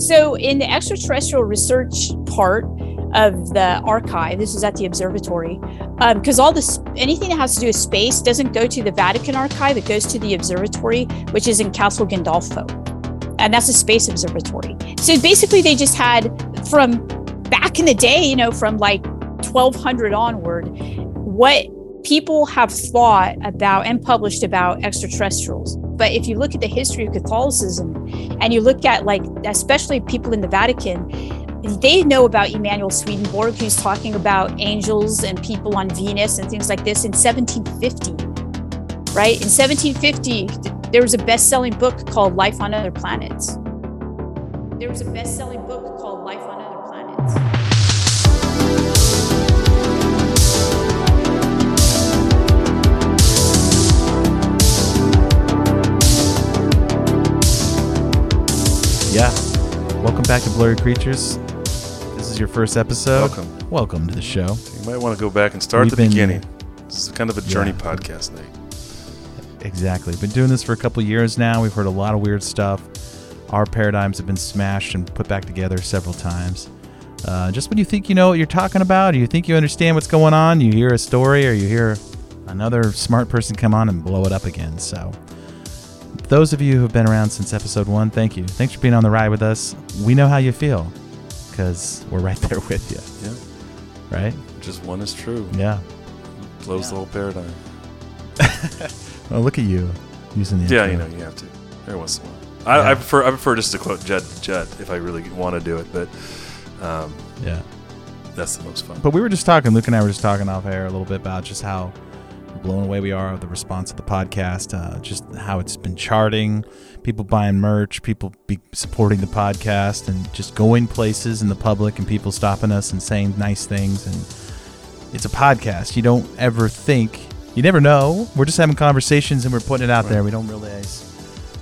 So, in the extraterrestrial research part of the archive, this is at the observatory, because um, all this anything that has to do with space doesn't go to the Vatican archive; it goes to the observatory, which is in Castel Gandolfo, and that's a space observatory. So basically, they just had from back in the day, you know, from like 1200 onward, what people have thought about and published about extraterrestrials. But if you look at the history of Catholicism and you look at, like, especially people in the Vatican, they know about Emanuel Swedenborg, who's talking about angels and people on Venus and things like this in 1750. Right? In 1750, there was a best selling book called Life on Other Planets. There was a best selling book called Life on Other Planets. Yeah. Welcome back to Blurry Creatures. This is your first episode. Welcome. Welcome to the show. You might want to go back and start We've at the been- beginning. This is kind of a journey Yeah. podcast, Nate. Exactly. Been doing this for a couple years now. We've heard a lot of weird stuff. Our paradigms have been smashed and put back together several times. Uh, just when you think you know what you're talking about, or you think you understand what's going on, you hear a story or you hear another smart person come on and blow it up again. So, those of you who have been around since episode one, thank you. Thanks for being on the ride with us. We know how you feel because we're right there with you, Yeah. right? Just one is true. Yeah. Blows the whole paradigm. Well, look at you using the Yeah, intro. you know, you have to. Every once in a while. I, I prefer I prefer just to quote Jed Jed if I really want to do it, but um, Yeah. that's the most fun. But we were just talking, Luke and I were just talking off air a little bit about just how blown away we are the response of the podcast, uh, just how it's been charting, people buying merch, people be supporting the podcast, and just going places in the public and people stopping us and saying nice things. And it's a podcast. You don't ever think, you never know. We're just having conversations and we're putting it out there. We don't realize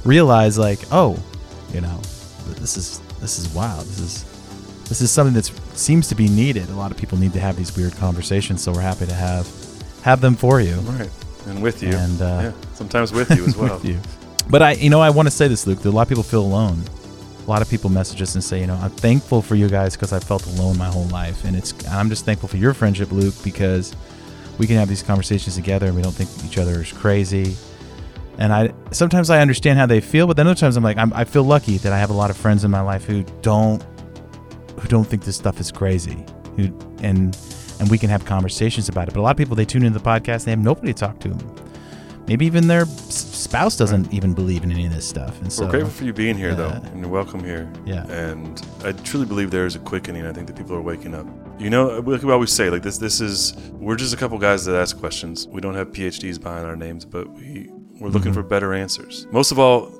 realize like, oh, you know, this is this is wild. This is this is something that seems to be needed. A lot of people need to have these weird conversations, so we're happy to have have them for you. right. And with you. And, uh, yeah. Sometimes with you as well. you. But I, you know, I want to say this, Luke. That a lot of people feel alone. A lot of people message us and say, you know, I'm thankful for you guys because I felt alone my whole life, and it's. I'm just thankful for your friendship, Luke, because we can have these conversations together and we don't think each other is crazy. And I sometimes I understand how they feel, but then other times I'm like, I'm, I feel lucky that I have a lot of friends in my life who don't who don't think this stuff is crazy, who and and we can have conversations about it. But a lot of people they tune into the podcast, they have nobody to talk to. Maybe even their spouse doesn't even believe in any of this stuff. And so We're grateful for you being here, though, and you're welcome here. Yeah. And I truly believe there is a quickening. I think that people are waking up. You know, we we always say like this. This is we're just a couple guys that ask questions. We don't have PhDs behind our names, but we we're looking Mhm. for better answers. Most of all,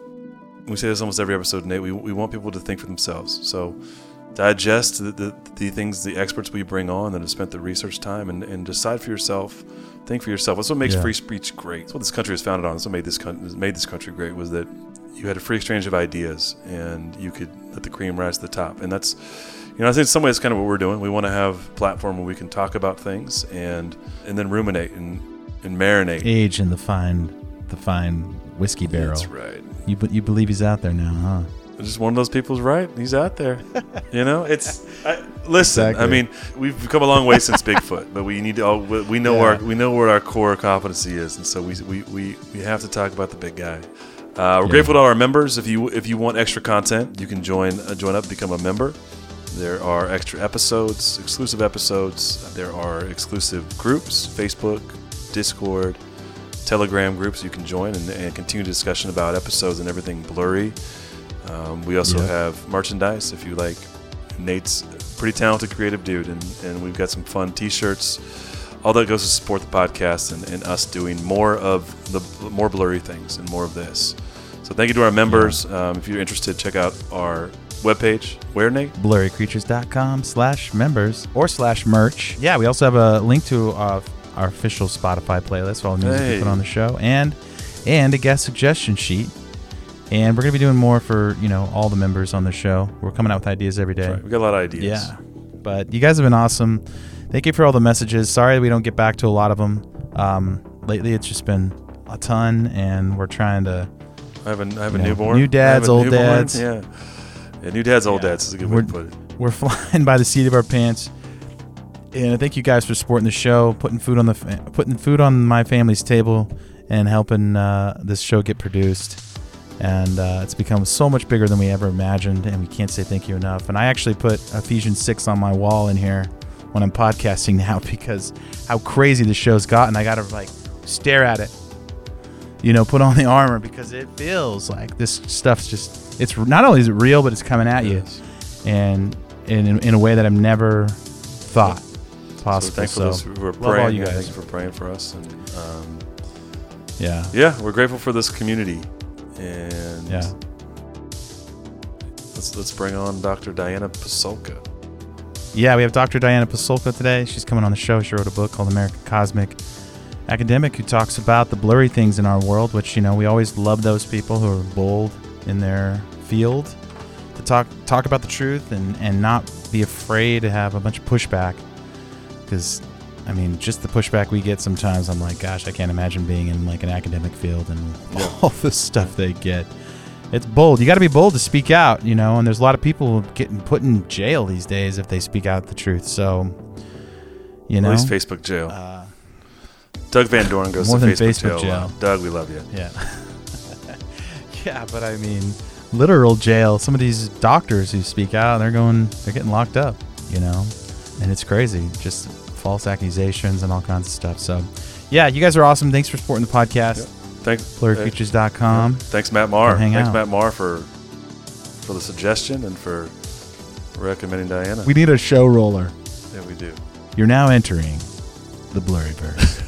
we say this almost every episode, Nate. We, we want people to think for themselves. So digest the, the, the things the experts we bring on that have spent the research time and, and decide for yourself. Think for yourself. That's what makes Yeah. free speech great. That's what this country is founded on. That's what made this coun- made this country great was that you had a free exchange of ideas and you could let the cream rise to the top. And that's, you know, I think in some ways kind of what we're doing. We want to have a platform where we can talk about things and and then ruminate and and marinate. age in the fine the fine whiskey barrel. That's right. You you believe he's out there now, huh? Just one of those people's right. He's out there. you know, it's I, listen. I mean, we've come a long way since Bigfoot, but we need to. All, we we know Yeah. our we know where our core competency is, and so we we, we, we have to talk about the big guy. Uh, we're Yeah. grateful to all our members. If you if you want extra content, you can join uh, join up, become a member. There are extra episodes, exclusive episodes. There are exclusive groups, Facebook, Discord, Telegram groups you can join and, and continue discussion about episodes and everything blurry. Um, we also Yeah. have merchandise if you like. Nate's pretty talented, creative dude, and, and we've got some fun T-shirts. All that goes to support the podcast and, and us doing more of the more blurry things and more of this. So thank you to our members. Um, if you're interested, check out our webpage. Where Nate? blurrycreatures.com slash members or slash merch. Yeah, we also have a link to uh, our official Spotify playlist for all the music we put on the show and and a guest suggestion sheet. And we're gonna be doing more for you know all the members on the show. We're coming out with ideas every day. Right, we got a lot of ideas. Yeah, but you guys have been awesome. Thank you for all the messages. Sorry we don't get back to a lot of them. Um, lately, it's just been a ton, and we're trying to I have a, I have a know, newborn. new dads, old newborn, dads. Yeah. Yeah, new dads, old Yeah. dads is a good way to put it. We're flying by the seat of our pants. And I thank you guys for supporting the show, putting food on the putting food on my family's table, and helping uh, this show get produced. And uh, it's become so much bigger than we ever imagined, and we can't say thank you enough. And I actually put Ephesians six on my wall in here when I'm podcasting now because how crazy the show's gotten. I gotta like stare at it, you know, put on the armor because it feels like this stuff's just it's not only is it real, but it's coming at you and in, in a way that I've never thought possible. So, those who are all you guys. Thank you for praying for us. And um, yeah, yeah, we're grateful for this community. And Yeah. let's let's bring on Dr. Diana Pasulka. yeah. We have Dr. Diana Pasulka today. She's coming on the show. She wrote a book called American Cosmic Academic, who talks about the blurry things in our world. Which you know we always love those people who are bold in their field to talk talk about the truth and and not be afraid to have a bunch of pushback because. I mean, just the pushback we get sometimes, I'm like, gosh, I can't imagine being in like an academic field and Yeah. all the stuff they get. It's bold. You got to be bold to speak out, you know. And there's a lot of people getting put in jail these days if they speak out the truth. So, you know, At least Facebook jail. uh, Doug Van Dorn goes more to than Facebook, Facebook jail. jail. Doug, we love you. yeah, yeah. But I mean, literal jail. Some of these doctors who speak out, they're going, they're getting locked up, you know, and it's crazy. Just false accusations and all kinds of stuff. So, yeah, you guys are awesome. Thanks for supporting the podcast. Thanks, BlurryCreatures.com. Thanks, Matt Marr. Thanks, out. Matt Marr, for for the suggestion and for recommending Diana. We need a show roller. yeah, we do. You're now entering the Blurryverse.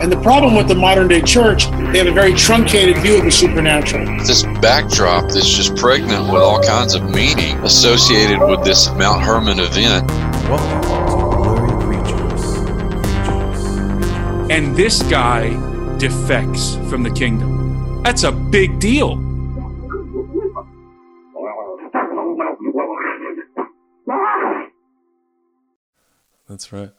And the problem with the modern day church, they have a very truncated view of the supernatural. this backdrop that's just pregnant with all kinds of meaning associated with this Mount Hermon event. Welcome to Blurry Creatures. and this guy defects from the kingdom. That's a big deal. That's right.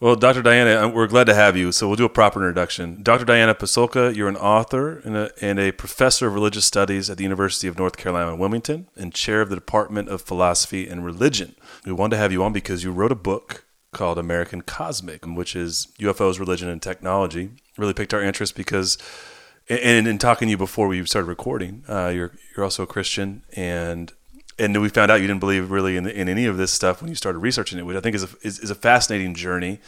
Well, Dr. Diana, we're glad to have you. So we'll do a proper introduction. Dr. Diana Pasulka, you're an author and a, and a professor of religious studies at the University of North Carolina in Wilmington and chair of the Department of Philosophy and Religion. We wanted to have you on because you wrote a book called American Cosmic, which is UFOs, religion, and technology. Really picked our interest because, and in talking to you before we started recording, uh, you're you're also a Christian and and we found out you didn't believe really in, in any of this stuff when you started researching it, which I think is a, is, is a fascinating journey.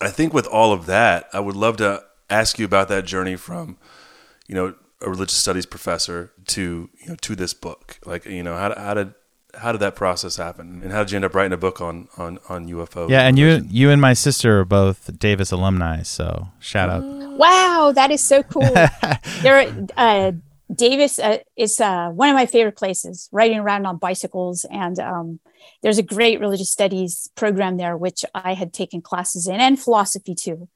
I think with all of that, I would love to ask you about that journey from, you know, a religious studies professor to you know to this book. Like you know how, how did how did that process happen, and how did you end up writing a book on on on UFO? Yeah, and you you and my sister are both Davis alumni, so shout out. Wow, that is so cool. there, uh, Davis uh, is uh, one of my favorite places. Riding around on bicycles, and um, there's a great religious studies program there, which I had taken classes in, and philosophy too.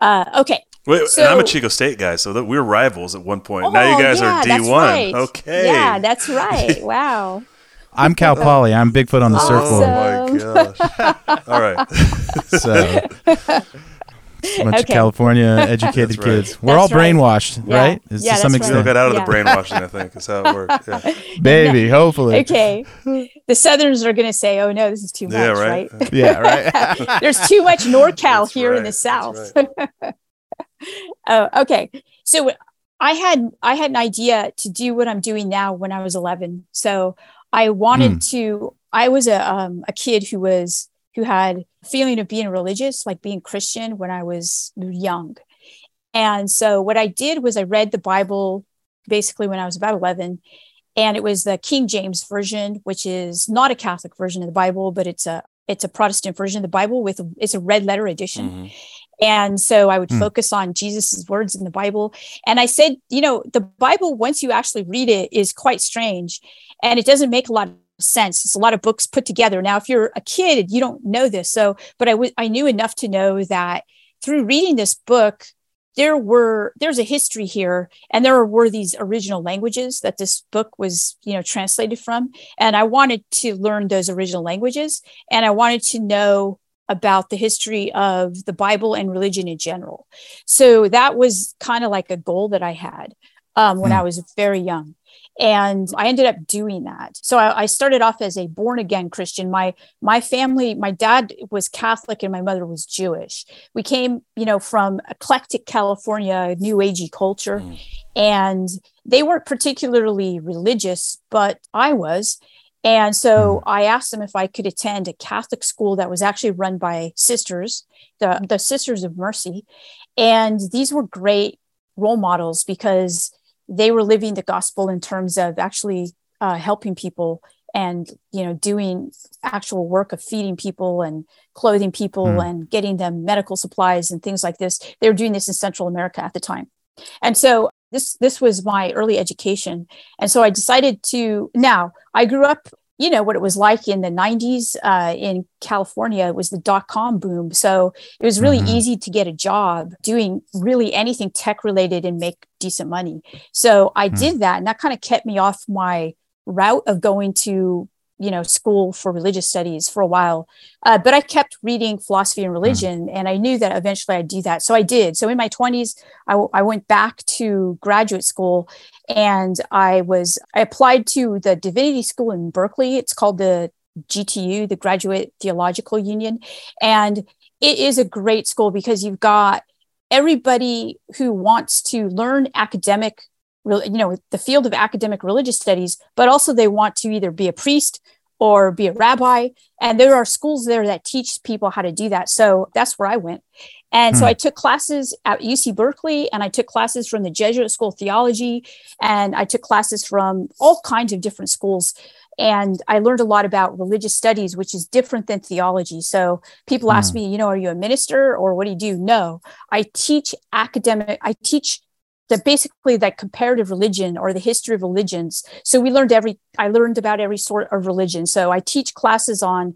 Uh, okay, Wait, and I'm a Chico State guy, so that we're rivals at one point. Oh, now you guys yeah, are D one. right. Okay. yeah, that's right. Wow. I'm Cal Poly. I'm Bigfoot on the circle. Oh my gosh! All right. So a bunch of California educated right. kids. We're all That's right. brainwashed, Yeah. right? It's Yeah, to some that's Still extent. got out of Yeah. the brainwashing, I think, is how it worked. Yeah, Baby, hopefully. Okay. The Southerners are going to say, "Oh no, this is too much." yeah right. right? Yeah, right. There's too much NorCal That's here in the that's South. oh, okay. So I had I had an idea to do what I'm doing now when I was 11. So I wanted Hmm. to. I was a um, a kid who was who had a feeling of being religious, like being Christian, when I was young. And so what I did was I read the Bible basically when I was about 11. And it was the King James version, which is not a Catholic version of the Bible, but it's a it's a Protestant version of the Bible with a, it's a red letter edition. Mm-hmm. And so I would mm. focus on Jesus's words in the Bible. And I said, you know, the Bible, once you actually read it, is quite strange and it doesn't make a lot of sense. It's a lot of books put together. Now, if you're a kid, you don't know this. So, but I, w- I knew enough to know that through reading this book, there were there's a history here and there were these original languages that this book was you know translated from and i wanted to learn those original languages and i wanted to know about the history of the bible and religion in general so that was kind of like a goal that i had um, when mm. i was very young and i ended up doing that so I, I, started off as a born again christian my my family my dad was catholic and my mother was jewish we came you know from eclectic california new agey culture mm. and they weren't particularly religious but i was and so mm. I asked them if I could attend a Catholic school that was actually run by sisters, the, the Sisters of Mercy. And these were great role models because they were living the gospel in terms of actually uh, helping people and you know doing actual work of feeding people and clothing people mm. and getting them medical supplies and things like this. They were doing this in central america at the time. And so this this was my early education. And so i decided to now i grew up you know what it was like in the 90s uh, in california it was the dot-com boom so it was really mm-hmm. easy to get a job doing really anything tech related and make decent money so i mm-hmm. did that and that kind of kept me off my route of going to you know school for religious studies for a while uh, but i kept reading philosophy and religion mm. and i knew that eventually i'd do that. So i did. So in my 20s I, w- I went back to graduate school and i was i applied to the divinity school in berkeley. It's called the gtu the graduate theological union. And it is a great school because you've got everybody who wants to learn academic you know the field of academic religious studies but also they want to either be a priest or be a rabbi. And there are schools there that teach people how to do that. So that's where i went. And so hmm. i took classes at uc berkeley and i took classes from the jesuit school of theology and i took classes from all kinds of different schools. And i learned a lot about religious studies which is different than theology. So people ask hmm. me you know are you a minister or what do you do? No i teach academic i teach the basically that comparative religion or the history of religions. So we learned every, I learned about every sort of religion. So I teach classes on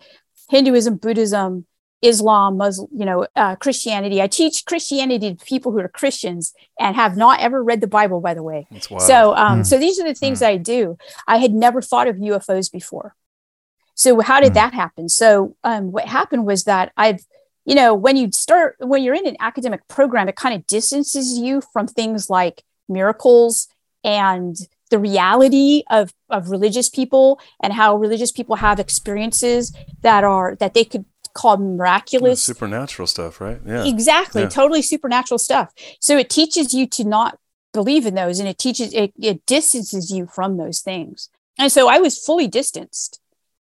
Hinduism, Buddhism, Islam, Muslim, you know, uh, Christianity. I teach Christianity to people who are Christians and have not ever read the Bible, by the way. So, um, mm. so these are the things mm. I do. I had never thought of UFOs before. So how did mm. that happen? So um, what happened was that I've you know, when you start, when you're in an academic program, it kind of distances you from things like miracles and the reality of, of religious people and how religious people have experiences that are, that they could call miraculous. Yeah, supernatural stuff, right? Yeah. Exactly. Yeah. Totally supernatural stuff. So it teaches you to not believe in those and it teaches, it, it distances you from those things. And so I was fully distanced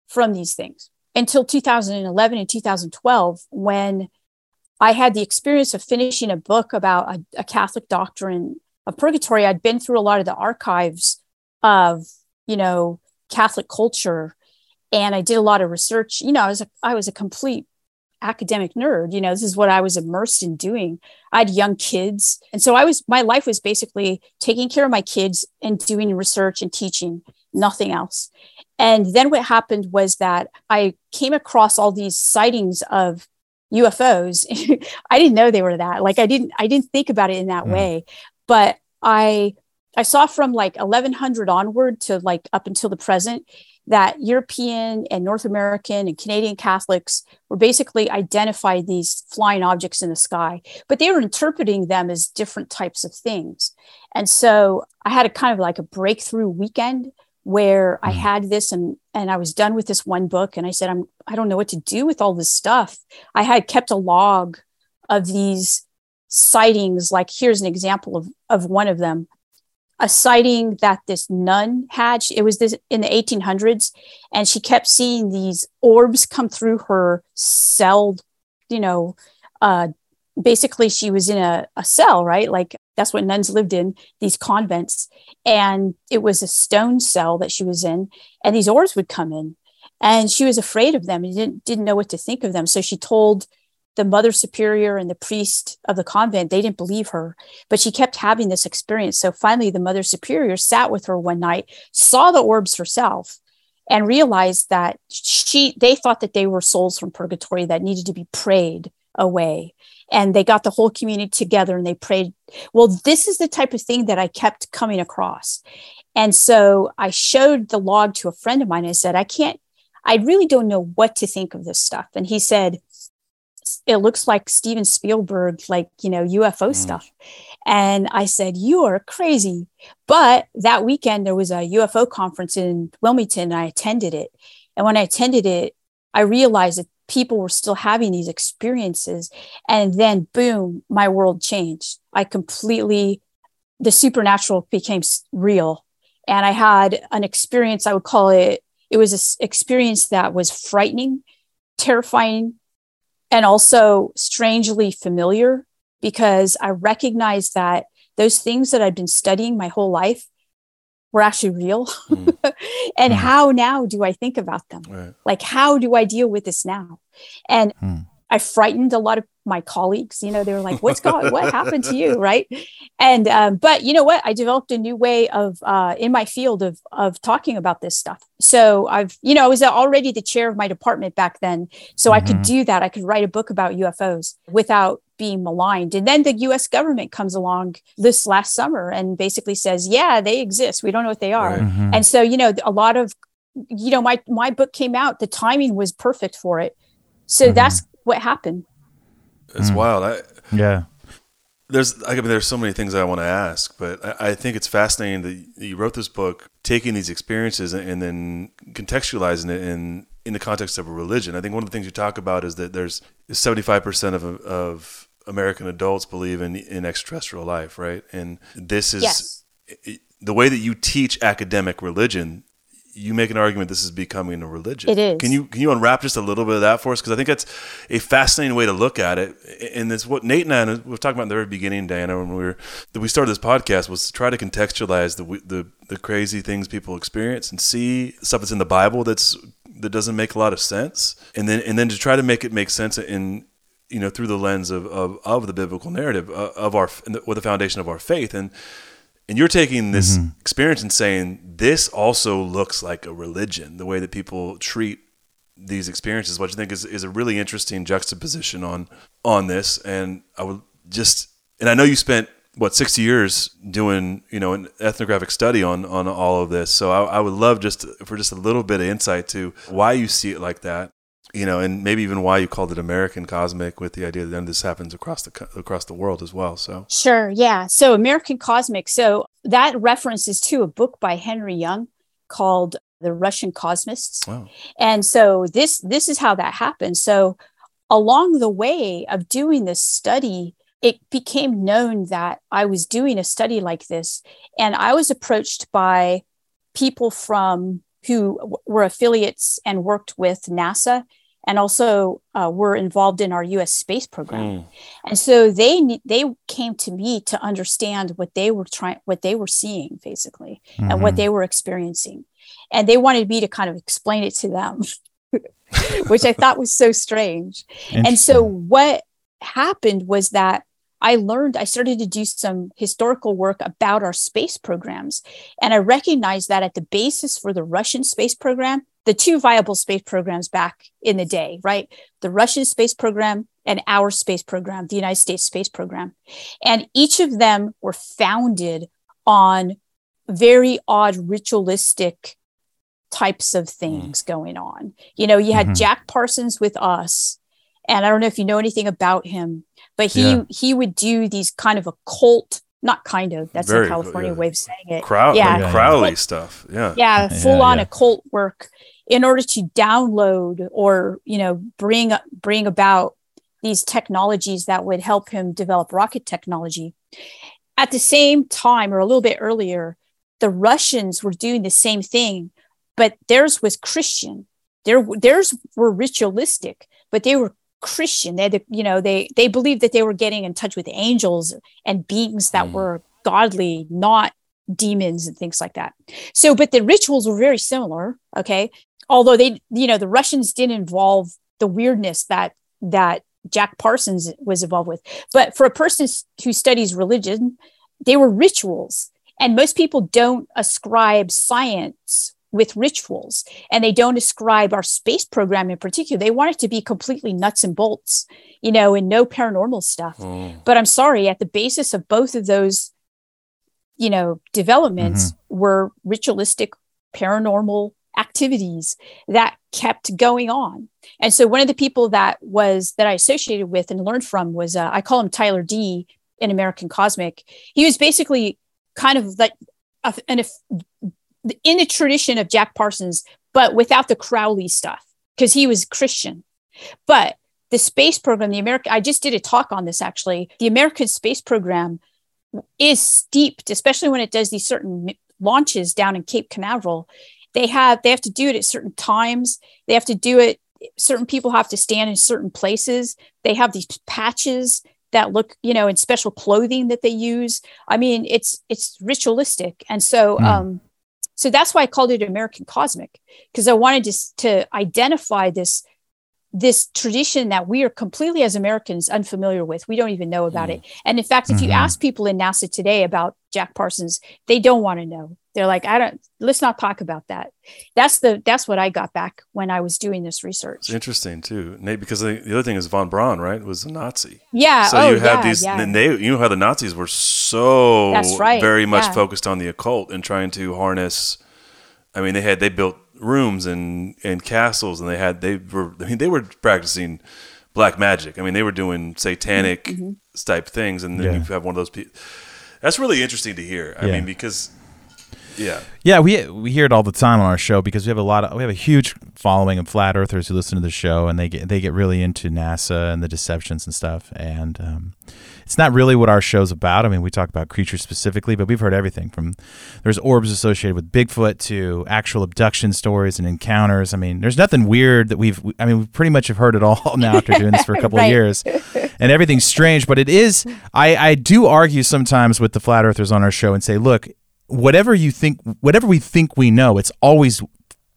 from these things until 2011 and 2012 when I had the experience of finishing a book about a, a, Catholic doctrine of purgatory. I'd been through a lot of the archives of, you know, Catholic culture, and I did a lot of research. You know, I was a, I was a complete academic nerd. You know, this is what I was immersed in doing. I had young kids, and so I was my life was basically taking care of my kids and doing research and teaching, nothing else. And then what happened was that I came across all these sightings of UFOs. I didn't know they were that. Like I didn't I didn't think about it in that mm. way. But I I saw from like 1100 onward to like up until the present that European and North American and Canadian Catholics were basically identified these flying objects in the sky, but they were interpreting them as different types of things. And so I had a kind of like a breakthrough weekend where I mm. had this and and I was done with this one book and I said I'm I don't know what to do with all this stuff. I had kept a log of these sightings like here's an example of of one of them a sighting that this nun had it was this in the 1800s and she kept seeing these orbs come through her cell you know uh basically she was in a, a cell, right? Like that's what nuns lived in, these convents. And it was a stone cell that she was in. And these orbs would come in. And she was afraid of them and didn't, didn't know what to think of them. So she told the mother superior and the priest of the convent, they didn't believe her, but she kept having this experience. So finally, the mother superior sat with her one night, saw the orbs herself, and realized that she they thought that they were souls from purgatory that needed to be prayed away and they got the whole community together and they prayed. Well this is the type of thing that i kept coming across. And so i showed the log to a friend of mine and i said i can't i really don't know what to think of this stuff. And he said it looks like steven spielberg like you know ufo mm. stuff. And i said you are crazy. But that weekend there was a ufo conference in wilmington and i attended it. And when i attended it i realized that people were still having these experiences. And then, boom, my world changed. I completely, the supernatural became real. And I had an experience, I would call it, it was an experience that was frightening, terrifying, and also strangely familiar because I recognized that those things that I'd been studying my whole life were actually real mm. and mm. how now do i think about them right. like how do i deal with this now and mm. i frightened a lot of my colleagues you know they were like what's going what happened to you right and um, but you know what i developed a new way of uh, in my field of of talking about this stuff so i've you know i was already the chair of my department back then so mm-hmm. i could mm-hmm. do that i could write a book about ufos without being maligned. And then the US government comes along this last summer and basically says, yeah, they exist. We don't know what they are. Right. Mm-hmm. And so, you know, a lot of, you know, my, my book came out, the timing was perfect for it. So mm-hmm. that's what happened. It's mm. wild. I, yeah. There's, I mean, there's so many things I want to ask, but I, I think it's fascinating that you wrote this book, taking these experiences and then contextualizing it in in the context of a religion. I think one of the things you talk about is that there's 75% of, of American adults believe in in extraterrestrial life, right? And this is yes. the way that you teach academic religion. You make an argument this is becoming a religion. It is. Can you can you unwrap just a little bit of that for us? Because I think that's a fascinating way to look at it. And it's what Nate and I we were talking about in the very beginning, Diana, when we were that we started this podcast was to try to contextualize the the the crazy things people experience and see stuff that's in the Bible that's that doesn't make a lot of sense, and then and then to try to make it make sense in you know through the lens of of, of the biblical narrative uh, of our with the foundation of our faith. And and you're taking this mm-hmm. experience and saying this also looks like a religion the way that people treat these experiences which i think is, is a really interesting juxtaposition on on this. And i would just and i know you spent what 60 years doing you know an ethnographic study on on all of this. So I, I would love just for just a little bit of insight to why you see it like that you know, and maybe even why you called it American Cosmic, with the idea that this happens across the across the world as well. So sure, yeah. So American Cosmic. So that references to a book by Henry Young called The Russian Cosmists, wow. and so this this is how that happened. So along the way of doing this study, it became known that I was doing a study like this, and I was approached by people from who were affiliates and worked with NASA and also uh, were involved in our U.S. space program. Mm. And so they they came to me to understand what they were trying, what they were seeing, basically, mm-hmm. and what mm-hmm. they were experiencing, and they wanted me to kind of explain it to them, which I thought was so strange. And so what happened was that I learned, I started to do some historical work about our space programs. And I recognized that at the basis for the Russian space program, the two viable space programs back in the day, right? The Russian space program and our space program, the United States space program. And each of them were founded on very odd ritualistic types of things mm. going on. You know, you had mm-hmm. Jack Parsons with us. And I don't know if you know anything about him, but he yeah. he would do these kind of occult not kind of that's Very, a california yeah. way of saying it Crow- yeah, like crowley stuff yeah yeah full on occult work in order to download or you know bring bring about these technologies that would help him develop rocket technology at the same time or a little bit earlier the russians were doing the same thing but theirs was christian their theirs were ritualistic but they were Christian. They you know, they they believed that they were getting in touch with angels and beings that mm. were godly, not demons and things like that. So, but the rituals were very similar. Okay, although they, you know, the Russians didn't involve the weirdness that that Jack Parsons was involved with. But for a person who studies religion, they were rituals. And most people don't ascribe science with rituals and they don't ascribe our space program in particular. They want it to be completely nuts and bolts, you know, and no paranormal stuff. Mm. But I'm sorry, at the basis of both of those, you know, developments mm-hmm. were ritualistic paranormal activities that kept going on. And so one of the people that was that I associated with and learned from was uh, I call him Tyler D in American Cosmic. He was basically kind of like a, an, in the tradition of Jack Parsons, but without the Crowley stuff because he was Christian. But the space program, the American, I just did a talk on this actually. The American space program is steeped, especially when it does these certain launches down in Cape Canaveral. They have they have to do it at certain times. They have to do it. Certain people have to stand in certain places. They have these patches that look, you know, in special clothing that they use. I mean, it's it's ritualistic, and so mm. um, so that's why I called it American Cosmic because I wanted to, to identify this this tradition that we are completely as Americans unfamiliar with. We don't even know about mm. it. And in fact, if mm-hmm. you ask people in NASA today about Jack Parsons, they don't want to know. They're like, I don't let's not talk about that. That's the that's what I got back when I was doing this research. It's interesting too, Nate, because the, the other thing is von Braun, right? Was a Nazi. Yeah. So oh, you have yeah, these yeah. and they you know how the Nazis were so right. very much yeah. focused on the occult and trying to harness I mean, they had they built rooms and and castles, and they had they were I mean they were practicing black magic. I mean, they were doing satanic mm-hmm. type things, and then yeah. you have one of those people. That's really interesting to hear. I yeah. mean, because yeah, yeah, we we hear it all the time on our show because we have a lot of we have a huge following of flat earthers who listen to the show, and they get they get really into NASA and the deceptions and stuff, and um, it's not really what our show's about. I mean, we talk about creatures specifically, but we've heard everything from there's orbs associated with Bigfoot to actual abduction stories and encounters. I mean, there's nothing weird that we've, I mean, we pretty much have heard it all now after doing this for a couple right. of years. And everything's strange, but it is, I, I do argue sometimes with the flat earthers on our show and say, look, whatever you think, whatever we think we know, it's always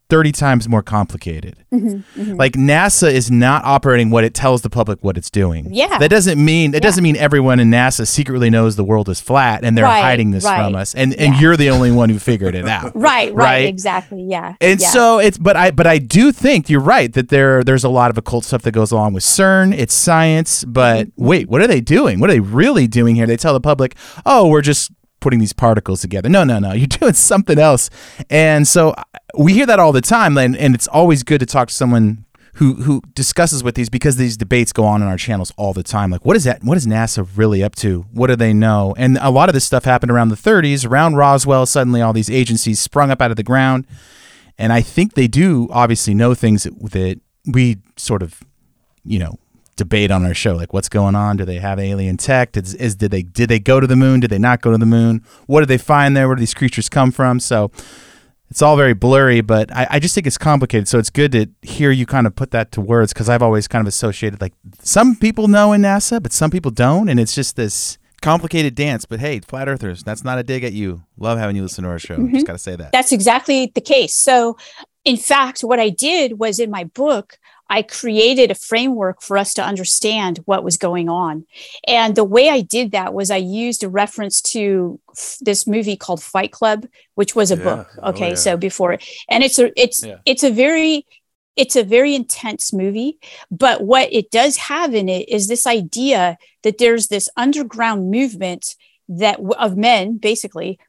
30 times more complicated. Mm-hmm, mm-hmm. Like NASA is not operating what it tells the public what it's doing. Yeah. That doesn't mean it yeah. doesn't mean everyone in NASA secretly knows the world is flat and they're right, hiding this right. from us and and yeah. you're the only one who figured it out. right, right, right, exactly. Yeah. And yeah. so it's but I but I do think you're right that there there's a lot of occult stuff that goes along with CERN. It's science, but mm-hmm. wait, what are they doing? What are they really doing here? They tell the public, "Oh, we're just putting these particles together. No, no, no. You're doing something else. And so uh, we hear that all the time. And, and it's always good to talk to someone who who discusses with these because these debates go on in our channels all the time. Like, what is that? What is NASA really up to? What do they know? And a lot of this stuff happened around the 30s, around Roswell. Suddenly, all these agencies sprung up out of the ground, and I think they do obviously know things that, that we sort of, you know, debate on our show like what's going on? Do they have alien tech? Is, is did they did they go to the moon? Did they not go to the moon? What did they find there? Where do these creatures come from? So it's all very blurry but I, I just think it's complicated. So it's good to hear you kind of put that to words because i've always kind of associated like some people know in nasa but some people don't and it's just this complicated dance. But hey flat earthers that's not a dig at you. Love having you listen to our show. Mm-hmm. just gotta say that. That's exactly the case. So in fact what i did was in my book I created a framework for us to understand what was going on. And the way I did that was I used a reference to f- this movie called Fight Club, which was a yeah. book. Oh, okay. Oh, yeah. So before and it's a, it's, yeah. it's a very, it's a very intense movie, but what it does have in it is this idea that there's this underground movement that of men basically,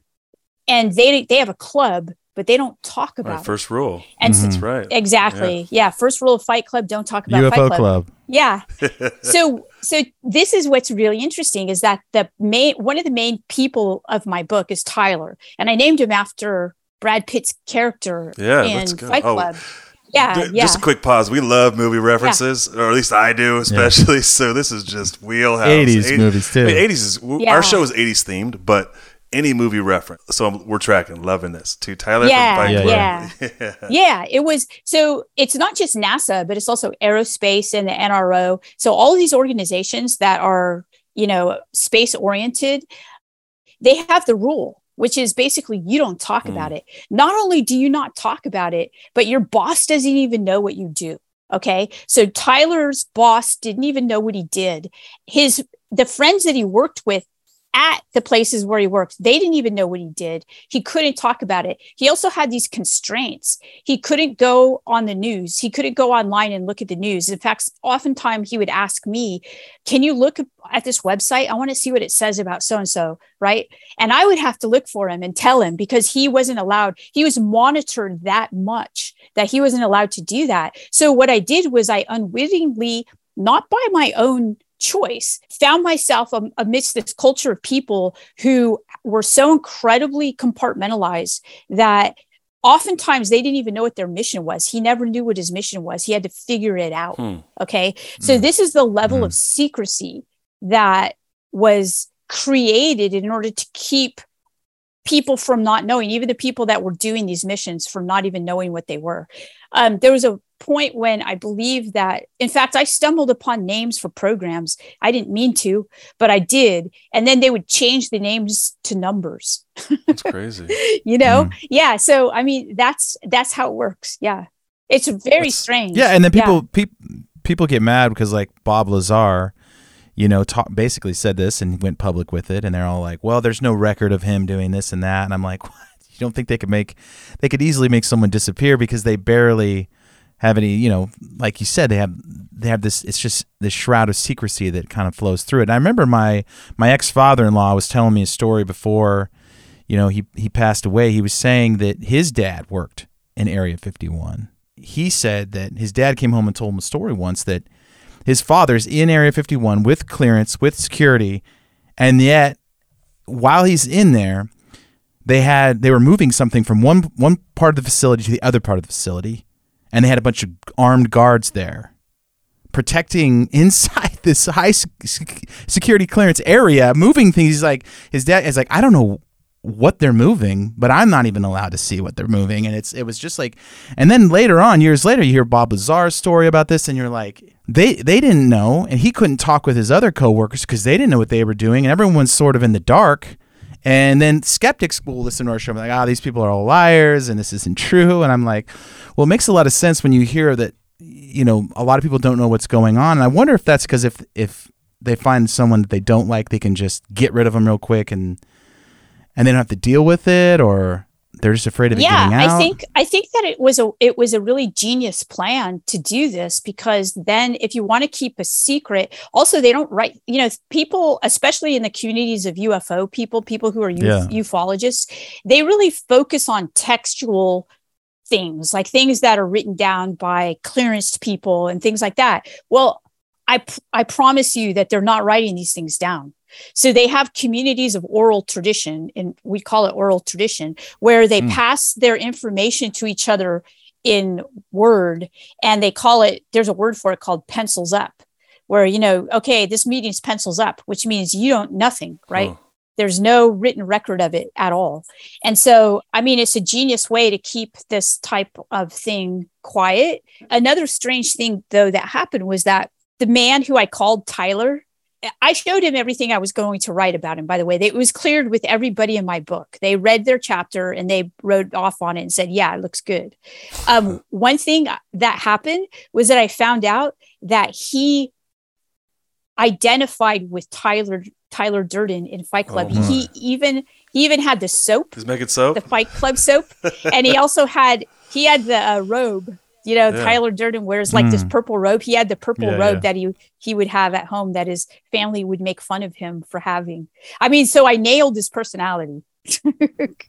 and they, they have a club but they don't talk about right, first rule. And mm-hmm. that's right. Exactly. Yeah. yeah. First rule of Fight Club: don't talk about UFO Fight Club. Club. Yeah. so so this is what's really interesting is that the main one of the main people of my book is Tyler, and I named him after Brad Pitt's character yeah, in Fight oh. Club. Yeah, D- yeah. Just a quick pause. We love movie references, yeah. or at least I do, especially. Yeah. So this is just wheelhouse. 80s 80, movies too. I mean, 80s is yeah. our show is 80s themed, but any movie reference. So we're tracking, loving this. To Tyler Yeah, from Fight yeah, Club. yeah. yeah, it was so it's not just NASA, but it's also aerospace and the NRO. So all of these organizations that are, you know, space oriented, they have the rule, which is basically you don't talk hmm. about it. Not only do you not talk about it, but your boss doesn't even know what you do. Okay. So Tyler's boss didn't even know what he did. His the friends that he worked with at the places where he worked, they didn't even know what he did. He couldn't talk about it. He also had these constraints. He couldn't go on the news. He couldn't go online and look at the news. In fact, oftentimes he would ask me, Can you look at this website? I want to see what it says about so and so. Right. And I would have to look for him and tell him because he wasn't allowed, he was monitored that much that he wasn't allowed to do that. So what I did was I unwittingly, not by my own choice found myself amidst this culture of people who were so incredibly compartmentalized that oftentimes they didn't even know what their mission was. He never knew what his mission was. He had to figure it out. Hmm. okay? So this is the level of secrecy that was created in order to keep people from not knowing even the people that were doing these missions from not even knowing what they were. Um, there was a point when I believe that, in fact, I stumbled upon names for programs. I didn't mean to, but I did. And then they would change the names to numbers. That's crazy. you know? Hmm. Yeah. So, I mean, that's that's how it works. Yeah. It's very strange. Yeah, and then people peop, people get mad because like Bob Lazar, you know, talk, basically said this and went public with it, and they're all like, "Well, there's no record of him doing this and that," and I'm like, "What? You don't think they could make? They could easily make someone disappear because they barely have any, you know, like you said, they have they have this. It's just this shroud of secrecy that kind of flows through it. And I remember my my ex father in law was telling me a story before, you know, he he passed away. He was saying that his dad worked in Area 51 he said that his dad came home and told him a story once that his father's in Area 51 with clearance, with security, and yet while he's in there, they had they were moving something from one one part of the facility to the other part of the facility, and they had a bunch of armed guards there protecting inside this high security clearance area, moving things. He's like his dad is like, I don't know what they're moving, but I'm not even allowed to see what they're moving. And it's it was just like and then later on, years later, you hear Bob Lazar's story about this and you're like, they they didn't know and he couldn't talk with his other coworkers because they didn't know what they were doing and everyone's sort of in the dark. And then skeptics will listen to our show and be like, ah, these people are all liars and this isn't true. And I'm like, well, it makes a lot of sense when you hear that, you know, a lot of people don't know what's going on. And I wonder if that's because if if they find someone that they don't like, they can just get rid of them real quick and and they don't have to deal with it, or they're just afraid of yeah getting out. Yeah, I think i think that it was a it was a really genius plan to do this because then if you want to keep a secret also they don't write you know people especially in the communities of ufo people people who are uf- Yeah. ufologists they really focus on textual things like things that are written down by clearanced people and things like that well i i promise you that they're not writing these things down so they have communities of oral tradition, and we call it oral tradition, where they hmm. pass their information to each other in word, and they call it. There's a word for it called pencils up, where you know, okay, this meeting's pencils up, which means you don't nothing, right? Huh. There's no written record of it at all. And so, I mean, it's a genius way to keep this type of thing quiet. Another strange thing, though, that happened was that the man who I called Tyler, I showed him everything I was going to write about him, by the way. It was cleared with everybody in my book. They read their chapter and they wrote off on it and said, Yeah, it looks good. Um, one thing that happened was that I found out that he identified with Tyler Tyler Durden in Fight Club. Oh, he even he even had the soap, He's making soap. the Fight Club soap, and he also had he had the uh, robe. You know, Yeah. Tyler Durden wears like this Mm. purple robe. He had the purple Yeah, robe yeah. that he he would have at home that his family would make fun of him for having. I mean, so I nailed his personality.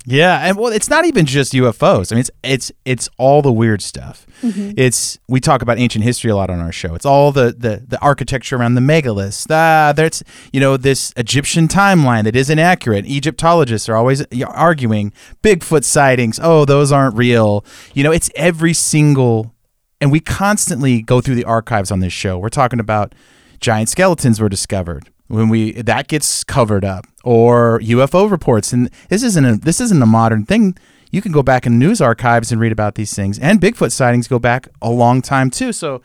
Yeah, and well, it's not even just UFOs. I mean, it's it's it's all the weird stuff. Mm-hmm. It's we talk about ancient history a lot on our show. It's all the the, the architecture around the megaliths. Ah, there's you know this Egyptian timeline that isn't accurate. Egyptologists are always arguing Bigfoot sightings. Oh, those aren't real. You know, it's every single, and we constantly go through the archives on this show. We're talking about giant skeletons were discovered. When we that gets covered up or UFO reports. And this isn't a, this isn't a modern thing. You can go back in news archives and read about these things. And Bigfoot sightings go back a long time too. So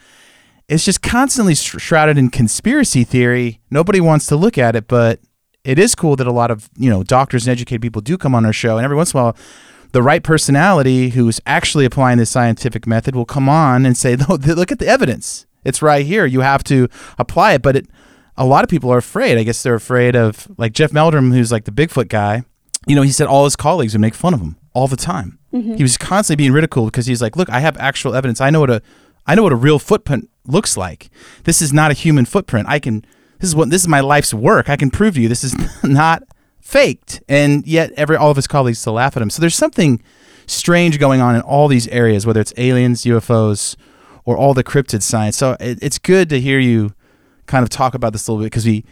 it's just constantly shrouded in conspiracy theory. Nobody wants to look at it but it is cool that a lot of you know doctors and educated people do come on our show. And every once in a while the right personality who's actually applying the scientific method will come on and say look at the evidence. It's right here. You have to apply it. But it a lot of people are afraid. I guess they're afraid of like Jeff Meldrum, who's like the Bigfoot guy. You know, he said all his colleagues would make fun of him all the time. Mm-hmm. He was constantly being ridiculed because he's like, "Look, I have actual evidence. I know what a, I know what a real footprint looks like. This is not a human footprint. I can. This is what this is my life's work. I can prove to you this is not faked." And yet, every all of his colleagues still laugh at him. So there's something strange going on in all these areas, whether it's aliens, UFOs, or all the cryptid science. So it, it's good to hear you kind of talk about this a little bit because we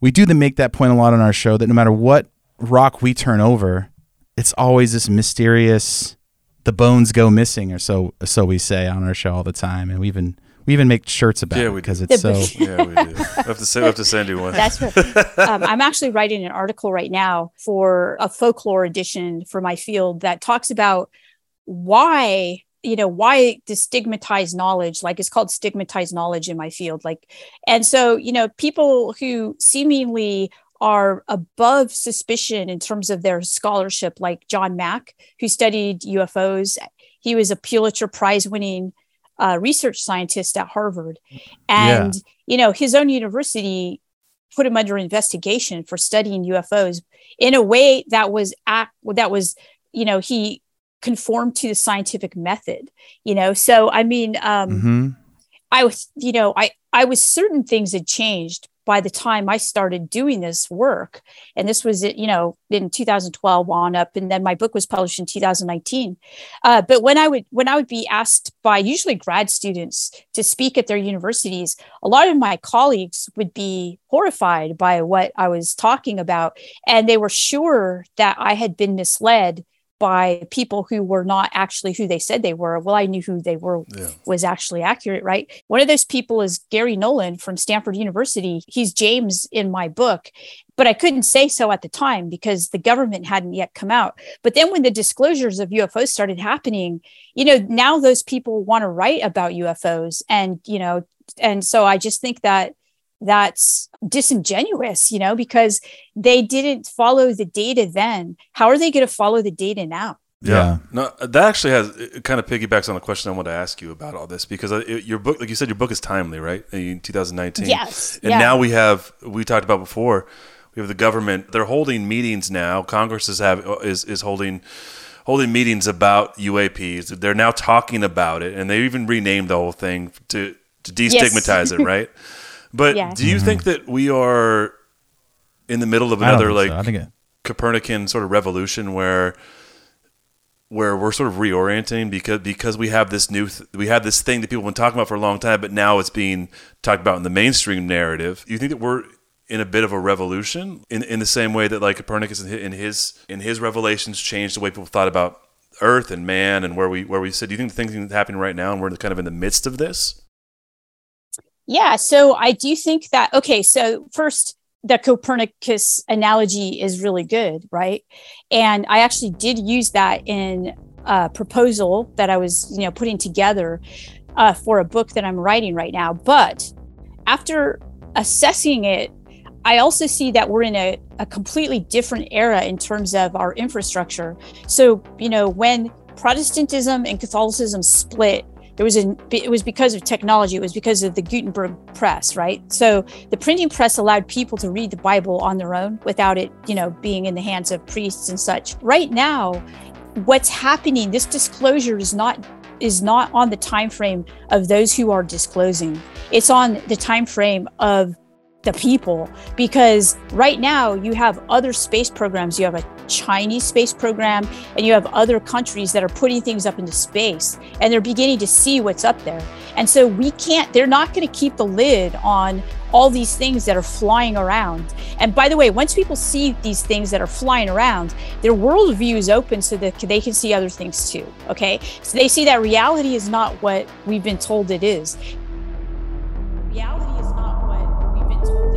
we do the make that point a lot on our show that no matter what rock we turn over, it's always this mysterious the bones go missing or so so we say on our show all the time. And we even we even make shirts about yeah, it because it's so yeah we do. We have to say we have to send you one. That's right. Um, i'm actually writing an article right now for a folklore edition for my field that talks about why you know why to stigmatize knowledge like it's called stigmatized knowledge in my field like and so you know people who seemingly are above suspicion in terms of their scholarship like john mack who studied ufos he was a pulitzer prize winning uh, research scientist at harvard and yeah. you know his own university put him under investigation for studying ufos in a way that was act that was you know he conform to the scientific method you know? So i mean um mm-hmm. i was you know i i was certain things had changed by the time i started doing this work. And this was you know in 2012 on up and then my book was published in 2019 uh, but when i would when i would be asked by usually grad students to speak at their universities a lot of my colleagues would be horrified by what i was talking about. And they were sure that i had been misled by people who were not actually who they said they were. Well, I knew who they were yeah. was actually accurate, right? One of those people is Garry Nolan from Stanford University. He's James in my book, but I couldn't say so at the time because the government hadn't yet come out. But then when the disclosures of UFOs started happening, you know, now those people want to write about UFOs and, you know, and so I just think that that's disingenuous, you know, because they didn't follow the data then. How are they going to follow the data now? Yeah. yeah. No, that actually has it kind of piggybacks on the question I want to ask you about all this because uh, it, your book, like you said, your book is timely, right? In 2019. Yes. And yeah. now we have, we talked about before, we have the government. They're holding meetings now. Congress is have uh, is is holding holding meetings about UAPs. They're now talking about it, and they even renamed the whole thing to to destigmatize yes. it, right? But yeah. do you mm-hmm. think that we are in the middle of another like so. I think it- Copernican sort of revolution where where we're sort of reorienting because because we have this new th- we have this thing that people have been talking about for a long time, but now it's being talked about in the mainstream narrative. You think that we're in a bit of a revolution in in the same way that like Copernicus in his in his revelations changed the way people thought about Earth and man and where we where we sit. Do you think the things happening right now and we're kind of in the midst of this? Yeah, so I do think that, okay, so first, the Copernicus analogy is really good, right? And I actually did use that in a proposal that I was, you know, putting together uh, for a book that I'm writing right now. But after assessing it, I also see that we're in a, a completely different era in terms of our infrastructure. So, you know, when Protestantism and Catholicism split, there was a it was because of technology it was because of the gutenberg press right? So the printing press allowed people to read the bible on their own without it you know being in the hands of priests and such. Right now what's happening this disclosure is not is not on the time frame of those who are disclosing. It's on the time frame of the people because right now you have other space programs you have a Chinese space program, and you have other countries that are putting things up into space and they're beginning to see what's up there. And so we can't, they're not going to keep the lid on all these things that are flying around. And by the way, once people see these things that are flying around, their worldview is open so that they can see other things too. Okay. So they see that reality is not what we've been told it is. Reality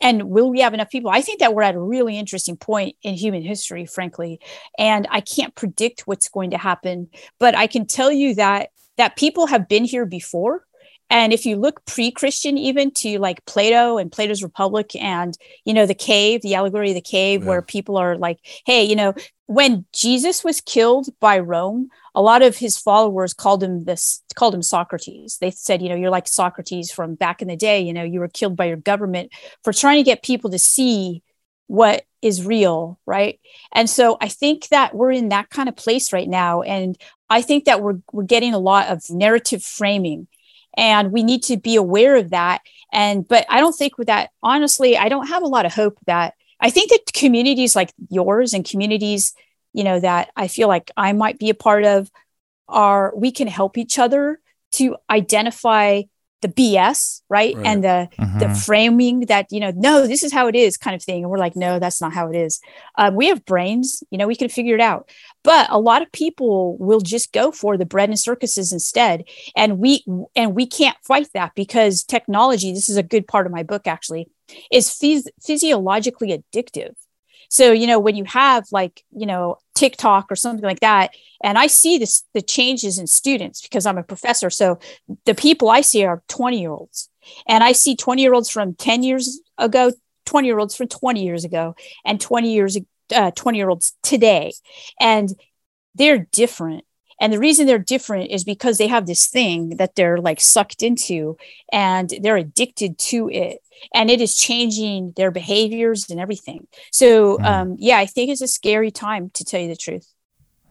and will we have enough people? I think that we're at a really interesting point in human history, frankly. And I can't predict what's going to happen, but I can tell you that that people have been here before and if you look pre-Christian, even to like Plato and Plato's Republic, and you know the cave, the allegory of the cave, yeah. where people are like, "Hey, you know, when Jesus was killed by Rome, a lot of his followers called him this, called him Socrates. They said, you know, you're like Socrates from back in the day. You know, you were killed by your government for trying to get people to see what is real, right? And so I think that we're in that kind of place right now, and I think that we're we're getting a lot of narrative framing and we need to be aware of that and but i don't think with that honestly i don't have a lot of hope that i think that communities like yours and communities you know that i feel like i might be a part of are we can help each other to identify the BS, right? right. And the mm-hmm. the framing that you know, no, this is how it is, kind of thing. And we're like, no, that's not how it is. Um, we have brains, you know, we can figure it out. But a lot of people will just go for the bread and circuses instead, and we and we can't fight that because technology. This is a good part of my book, actually, is phys- physiologically addictive. So, you know, when you have like, you know, TikTok or something like that, and I see this the changes in students because I'm a professor. So the people I see are 20 year olds. And I see 20 year olds from 10 years ago, 20 year olds from 20 years ago, and 20 years uh, 20 year olds today. And they're different. And the reason they're different is because they have this thing that they're like sucked into and they're addicted to it and it is changing their behaviors and everything. So, mm. um, yeah, I think it's a scary time to tell you the truth.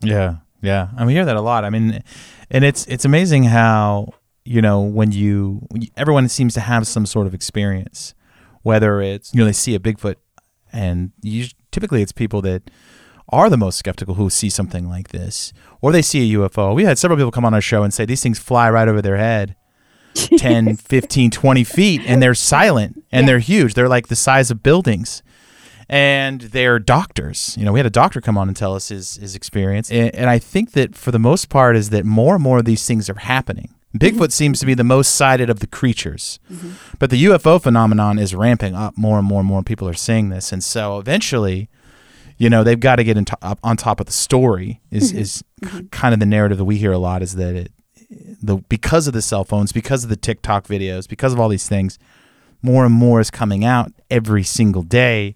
Yeah, yeah, and we hear that a lot. I mean, and it's it's amazing how you know when you everyone seems to have some sort of experience, whether it's you know they see a Bigfoot, and you, typically it's people that are the most skeptical who see something like this, or they see a UFO. We had several people come on our show and say these things fly right over their head 10, 15, 20 feet and they're silent and yeah. they're huge. They're like the size of buildings. And they're doctors. You know, we had a doctor come on and tell us his, his experience. And, and I think that for the most part is that more and more of these things are happening. Bigfoot mm-hmm. seems to be the most cited of the creatures. Mm-hmm. But the UFO phenomenon is ramping up more and more and more people are seeing this. And so eventually, you know, they've got to get in to- on top of the story is, mm-hmm. is mm-hmm. kind of the narrative that we hear a lot is that it, the because of the cell phones, because of the TikTok videos, because of all these things, more and more is coming out every single day,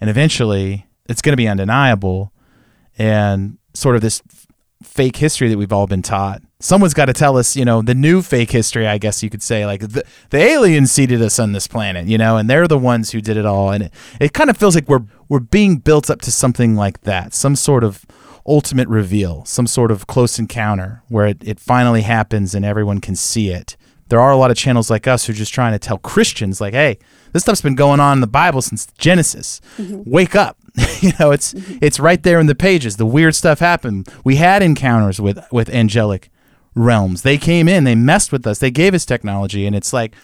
and eventually it's going to be undeniable, and sort of this fake history that we've all been taught. Someone's got to tell us, you know, the new fake history, I guess you could say, like the, the aliens seeded us on this planet, you know, and they're the ones who did it all. And it, it kind of feels like we're we're being built up to something like that, some sort of ultimate reveal, some sort of close encounter where it, it finally happens and everyone can see it. There are a lot of channels like us who are just trying to tell Christians, like, hey, this stuff's been going on in the Bible since Genesis. Mm-hmm. Wake up. you know, it's mm-hmm. it's right there in the pages. The weird stuff happened. We had encounters with with angelic realms. They came in, they messed with us, they gave us technology, and it's like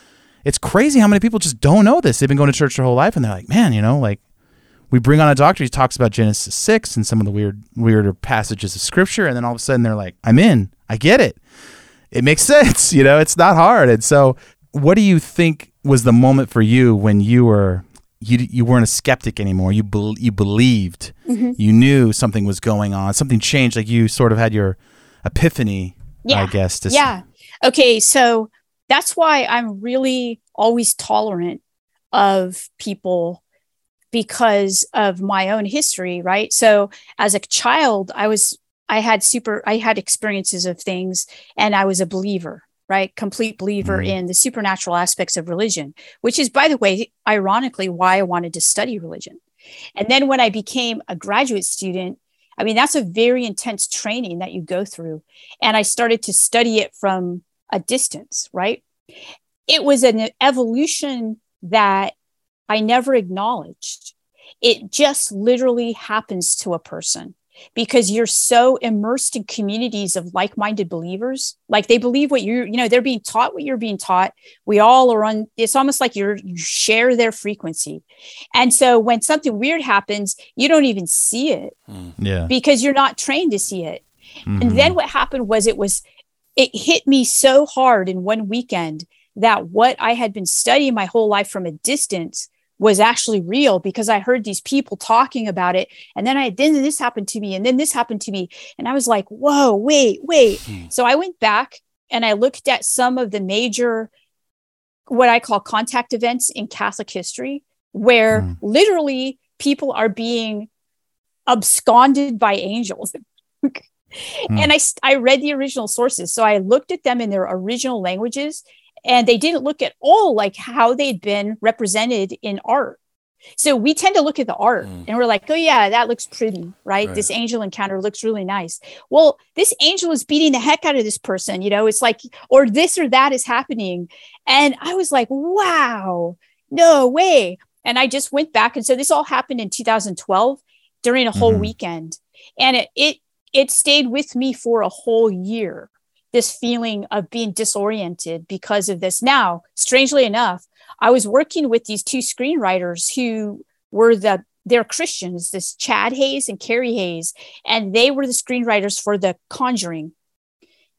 it's crazy how many people just don't know this. They've been going to church their whole life and they're like, man, you know, like we bring on a doctor. He talks about Genesis six and some of the weird, weirder passages of scripture, and then all of a sudden they're like, "I'm in. I get it. It makes sense. You know, it's not hard." And so, what do you think was the moment for you when you were you you weren't a skeptic anymore? You be, you believed. Mm-hmm. You knew something was going on. Something changed. Like you sort of had your epiphany. Yeah. I guess. To yeah. Okay. So that's why I'm really always tolerant of people because of my own history, right? So as a child, I was I had super I had experiences of things and I was a believer, right? Complete believer mm-hmm. in the supernatural aspects of religion, which is by the way, ironically why I wanted to study religion. And then when I became a graduate student, I mean that's a very intense training that you go through and I started to study it from a distance, right? It was an evolution that I never acknowledged. It just literally happens to a person because you're so immersed in communities of like-minded believers. Like they believe what you you know they're being taught what you're being taught. We all are on it's almost like you're you share their frequency. And so when something weird happens you don't even see it mm. yeah. because you're not trained to see it. Mm-hmm. and then what happened was it was it hit me so hard in one weekend that what I had been studying my whole life from a distance was actually real because I heard these people talking about it. And then I, then this happened to me, and then this happened to me. And I was like, whoa, wait, wait. Hmm. So I went back and I looked at some of the major, what I call contact events in Catholic history, where hmm. literally people are being absconded by angels. hmm. And I, I read the original sources. So I looked at them in their original languages and they didn't look at all like how they'd been represented in art so we tend to look at the art mm. and we're like oh yeah that looks pretty right? right? this angel encounter looks really nice well this angel is beating the heck out of this person you know it's like or this or that is happening and i was like wow no way and i just went back and so this all happened in 2012 during a whole mm-hmm. weekend and it, it it stayed with me for a whole year this feeling of being disoriented because of this. Now, strangely enough, I was working with these two screenwriters who were the they're Christians, this Chad Hayes and Carey Hayes, and they were the screenwriters for The Conjuring.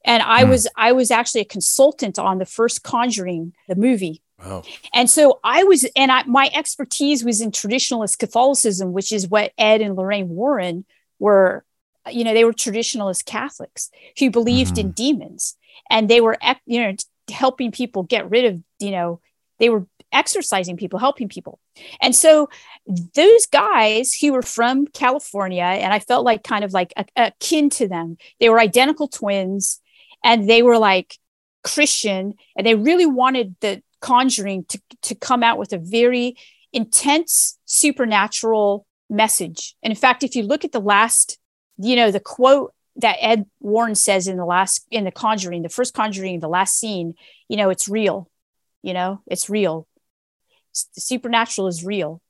And I mm. was I was actually a consultant on the first Conjuring, the movie. Wow. And so I was, and I, my expertise was in traditionalist Catholicism, which is what Ed and Lorraine Warren were you know they were traditionalist catholics who believed mm-hmm. in demons and they were you know helping people get rid of you know they were exorcising people helping people and so those guys who were from california and i felt like kind of like akin to them they were identical twins and they were like christian and they really wanted the conjuring to, to come out with a very intense supernatural message and in fact if you look at the last you know, the quote that Ed Warren says in the last, in the Conjuring, the first Conjuring, the last scene, you know, it's real, you know, it's real. The supernatural is real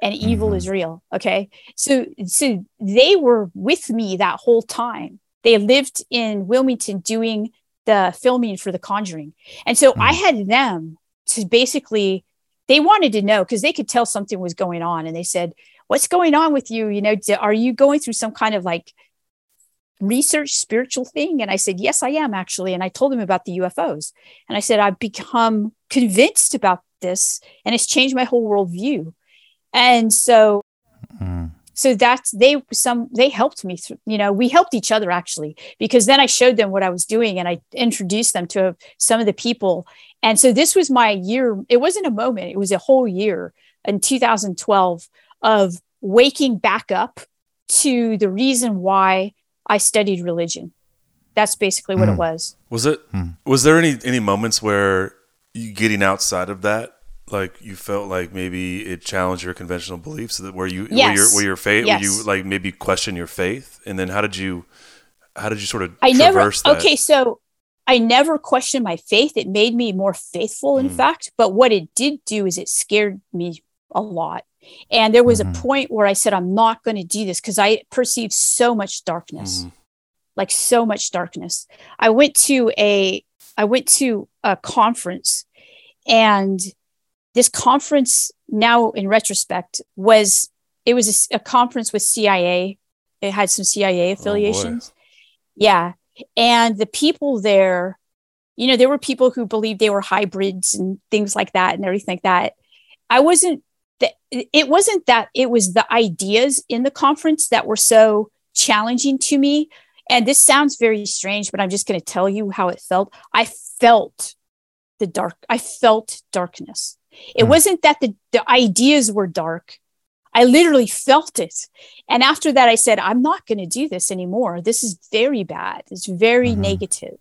and evil mm-hmm. is real. Okay. So, so they were with me that whole time. They lived in Wilmington doing the filming for The Conjuring. And so mm-hmm. I had them to basically, they wanted to know because they could tell something was going on. And they said, what's going on with you? You know, are you going through some kind of like research spiritual thing? And I said, yes, I am actually. And I told him about the UFOs. And I said, I've become convinced about this and it's changed my whole worldview. And so, mm. so that's they some they helped me through, you know, we helped each other actually, because then I showed them what I was doing and I introduced them to some of the people. And so this was my year. It wasn't a moment, it was a whole year in 2012 of waking back up to the reason why I studied religion. That's basically what mm. it hmm. was. Was it? Mm. Was there any any moments where you getting outside of that, like you felt like maybe it challenged your conventional beliefs? That where you yes. where your where your faith, yes. where you like maybe question your faith, and then how did you how did you sort of I never that? okay so I never questioned my faith. It made me more faithful, in mm. fact. But what it did do is it scared me a lot and there was mm-hmm. a point where I said, I'm not going to do this because I perceived so much darkness, mm-hmm. like so much darkness. I went to a, I went to a conference and this conference now in retrospect was, it was a, a conference with CIA. It had some CIA oh, affiliations. Oh yeah. And the people there, you know, there were people who believed they were hybrids and things like that and everything like that. I wasn't it wasn't that it was the ideas in the conference that were so challenging to me. And this sounds very strange but i'm just going to tell you how it felt. I felt the dark i felt darkness. It mm. wasn't that the, the ideas were dark. I literally felt it. And after that i said i'm not going to do this anymore. This is very bad. It's very mm-hmm. negative.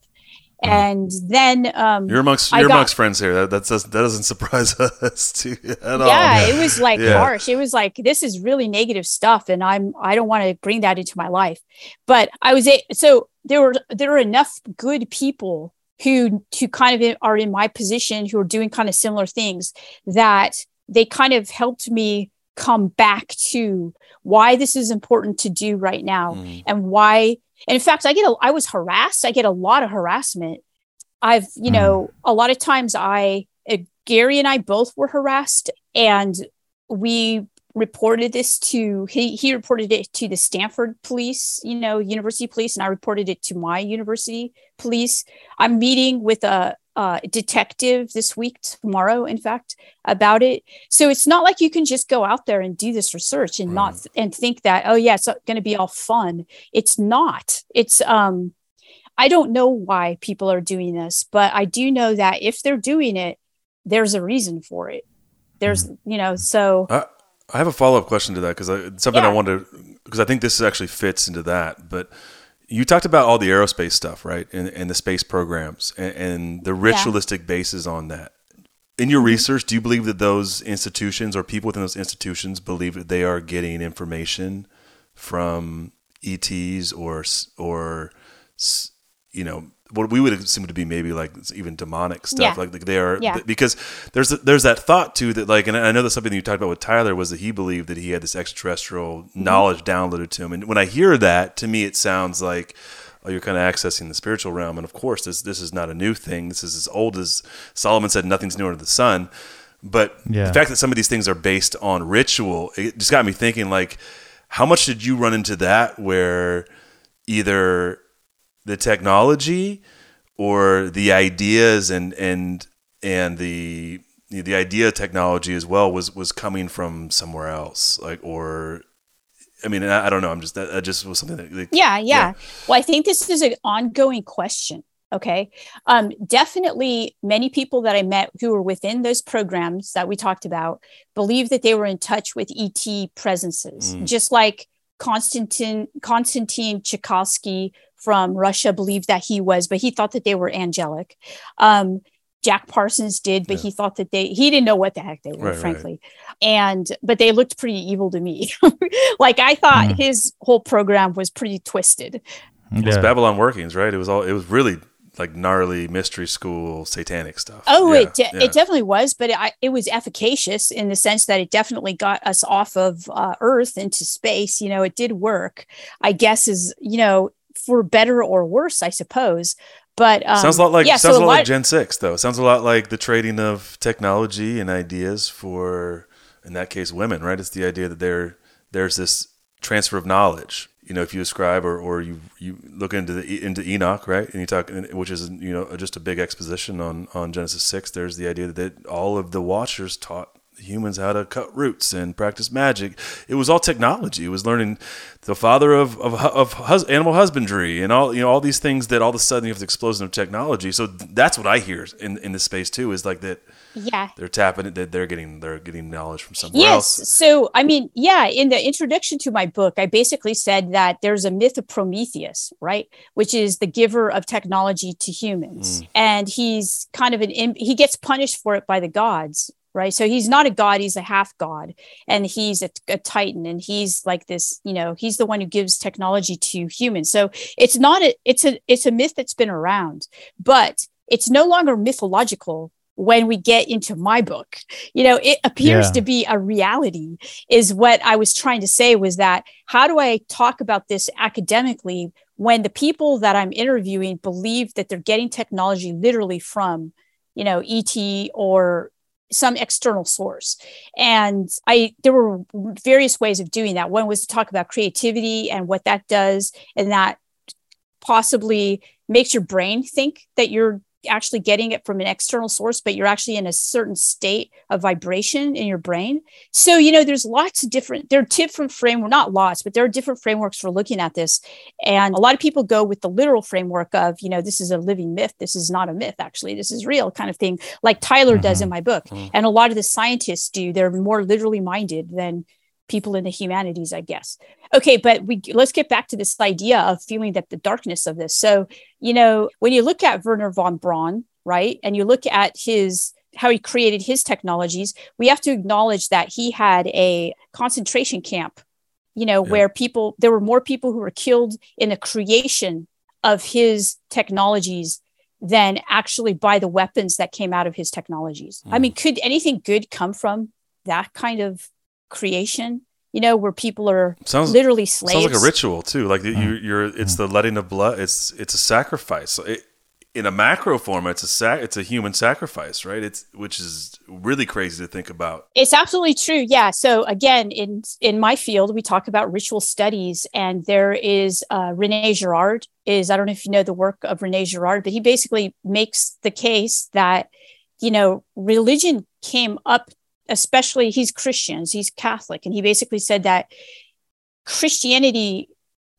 And then um, you're amongst you're got, amongst friends here. That that doesn't, that doesn't surprise us too at all. Yeah, it was like yeah. harsh. It was like this is really negative stuff, and I'm I don't want to bring that into my life. But I was a, so there were there were enough good people who who kind of are in my position who are doing kind of similar things that they kind of helped me come back to why this is important to do right now mm. and why and in fact, I get a, I was harassed. I get a lot of harassment. I've, you mm. know, a lot of times I, uh, Garry and I both were harassed and we reported this to, he, he reported it to the Stanford police, you know, university police, and I reported it to my university police. I'm meeting with a, uh, detective this week, tomorrow, in fact, about it. So it's not like you can just go out there and do this research and not and think that oh yeah, it's going to be all fun. It's not. It's um, I don't know why people are doing this, but I do know that if they're doing it, there's a reason for it. There's you know so. I, I have a follow up question to that because I something Yeah. I wanted because I think this actually fits into that, but. You talked about all the aerospace stuff, right? And, and the space programs and, and the ritualistic basis on that. In your mm-hmm. research, do you believe that those institutions or people within those institutions believe that they are getting information from ETs or or you know what we would assume to be maybe like even demonic stuff Yeah. like they are Yeah. because there's there's that thought too that like and I know that's something that you talked about with Tyler was that he believed that he had this extraterrestrial Mm-hmm. knowledge downloaded to him and when I hear that to me it sounds like oh you're kind of accessing the spiritual realm and of course this this is not a new thing this is as old as Solomon said nothing's new under the sun but Yeah. the fact that some of these things are based on ritual it just got me thinking like how much did you run into that where either the technology or the ideas and and and the the idea technology as well was was coming from somewhere else like or I mean I, I don't know. I'm just that, that just was something that, that yeah, yeah. well i think this is an ongoing question okay? Um definitely many people that i met who were within those programs that we talked about believe that they were in touch with et presences Mm. just like Konstantin Konstantin Tsiolkovsky from russia believed that he was but he thought that they were angelic um Jack Parsons did, but Yeah. he thought that they he didn't know what the heck they were, Right, right. frankly. And but they looked pretty evil to me. like I thought Mm. his whole program was pretty twisted. it was Babalon workings right it was all it was really like gnarly mystery school satanic stuff Oh, Yeah, it de- yeah. it definitely was, but it, I, it was efficacious in the sense that it definitely got us off of uh, Earth into space. You know, it did work. I guess is you know for better or worse, I suppose. But um, sounds a lot like yeah, sounds so a a lot like. Gen six though. Sounds a lot like the trading of technology and ideas for, in that case, women. Right? It's the idea that there there's this transfer of knowledge. You know, if you ascribe or, or you you look into the into Enoch, right, and you talk, which is you know just a big exposition on on Genesis six. There's the idea that all of the Watchers taught humans how to cut roots and practice magic. It was all technology. It was learning the father of of, of hus- animal husbandry and all you know all these things that all of a sudden you have the explosion of technology. So that's what I hear in in this space too is like that yeah, they're tapping it that they're getting they're getting knowledge from somewhere Yes. else. So, I mean, yeah, in the introduction to my book, I basically said that there's a myth of Prometheus, right? Which is the giver of technology to humans. Mm. And he's kind of an, he gets punished for it by the gods, right? So he's not a god, he's a half god. And he's a, a titan. And he's like this, you know, he's the one who gives technology to humans. So it's not a, it's a, it's a myth that's been around, but it's no longer mythological when we get into my book you know it appears Yeah. to be a reality is what i was trying to say was that how do i talk about this academically when the people that i'm interviewing believe that they're getting technology literally from you know et or some external source. And i there were various ways of doing that. One was to talk about creativity and what that does and that possibly makes your brain think that you're actually getting it from an external source, but you're actually in a certain state of vibration in your brain. So, you know, there's lots of different, there are different framework, not lots, but there are different frameworks for looking at this. And a lot of people go with the literal framework of, you know, this is a living myth. This is not a myth, actually. This is real kind of thing, like Tyler does in mm-hmm. my book. Mm-hmm. And a lot of the scientists do. They're more literally minded than people in the humanities, I guess. Okay, but we let's get back to this idea of feeling that the darkness of this. So, you know, when you look at Wernher von Braun, right, and you look at his how he created his technologies, we have to acknowledge that he had a concentration camp, you know, Yeah. where people there were more people who were killed in the creation of his technologies than actually by the weapons that came out of his technologies. I hmm. mean, could anything good come from that kind of creation? You know, where people are Sounds literally slaves. Sounds like a ritual too. Like you, you're, it's the letting of blood. It's it's a sacrifice. It, in a macro form, it's a sac- it's a human sacrifice, right? It's which is really crazy to think about. It's absolutely true. Yeah. So again, in in my field, we talk about ritual studies, and there is uh, Rene Girard. Is I don't know if you know the work of Rene Girard, but he basically makes the case that you know religion came up, especially he's Christians, he's Catholic, and he basically said that Christianity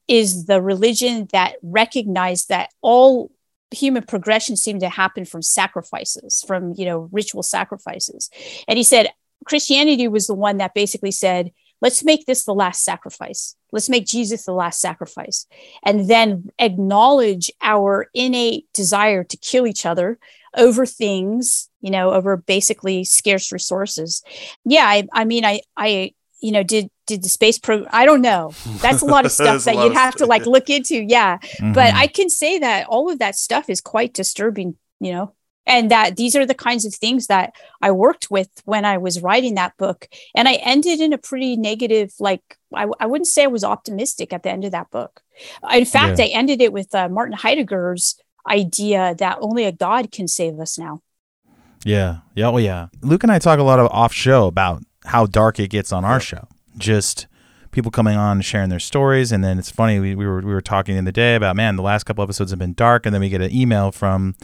is the religion that recognized that all human progression seemed to happen from sacrifices from you know ritual sacrifices. And he said christianity was the one that basically said let's make this the last sacrifice. Let's make jesus the last sacrifice. And then acknowledge our innate desire to kill each other over things you know over basically scarce resources. Yeah i, I mean i i you know did did the space program i don't know. That's a lot of stuff that you'd have to like look into yeah. Mm-hmm. but i can say that all of that stuff is quite disturbing you know and that these are the kinds of things that i worked with when i was writing that book. And i ended in a pretty negative like i, I wouldn't say i was optimistic at the end of that book. In fact yeah. i ended it with uh, martin heidegger's idea that only a god can save us now. Yeah. Yeah. Oh, yeah. Luke and i talk a lot of off show about how dark it gets on our show. Just people coming on and sharing their stories, and then it's funny. We, we were we were talking in the day about man, the last couple episodes have been dark, and then we get an email from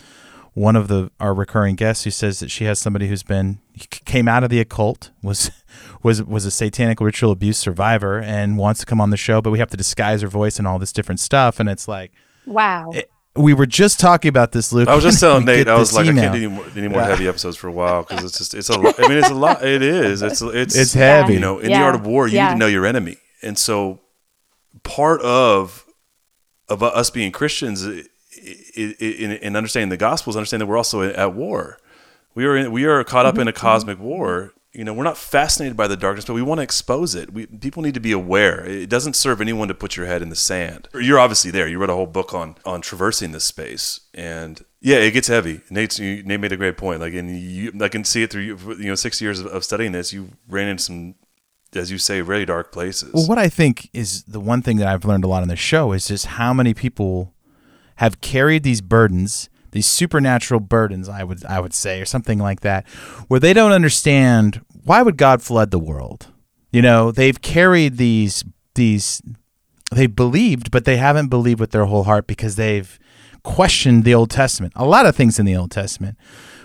one of the our recurring guests who says that she has somebody who's been came out of the occult was was was a satanic ritual abuse survivor and wants to come on the show but we have to disguise her voice and all this different stuff. And it's like wow. it, we were just talking about this, Luke. I was just telling Nate. I was like, email. I can't do any more, any more yeah. heavy episodes for a while because it's just it's a. Lot, I mean, it's a lot. It is. It's it's it's heavy. You know, in yeah. the art of war, you yeah. need to know your enemy, and so part of of us being Christians in, in understanding the gospel is understanding that we're also at war. We are in, we are caught up mm-hmm. in a cosmic war, you know, we're not fascinated by the darkness, but we want to expose it. We, people need to be aware. It doesn't serve anyone to put your head in the sand. You're obviously there. You read a whole book on on traversing this space, and yeah, it gets heavy. Nate's, you, Nate made a great point. Like, and you, I can see it through you know six years of, of studying this. You ran into some, as you say, really dark places. Well, what I think is the one thing that I've learned a lot on this show is just how many people have carried these burdens these supernatural burdens i would i would say or something like that where they don't understand why would god flood the world? You know they've carried these these they believed but they haven't believed with their whole heart because they've questioned the old testament. A lot of things in the old testament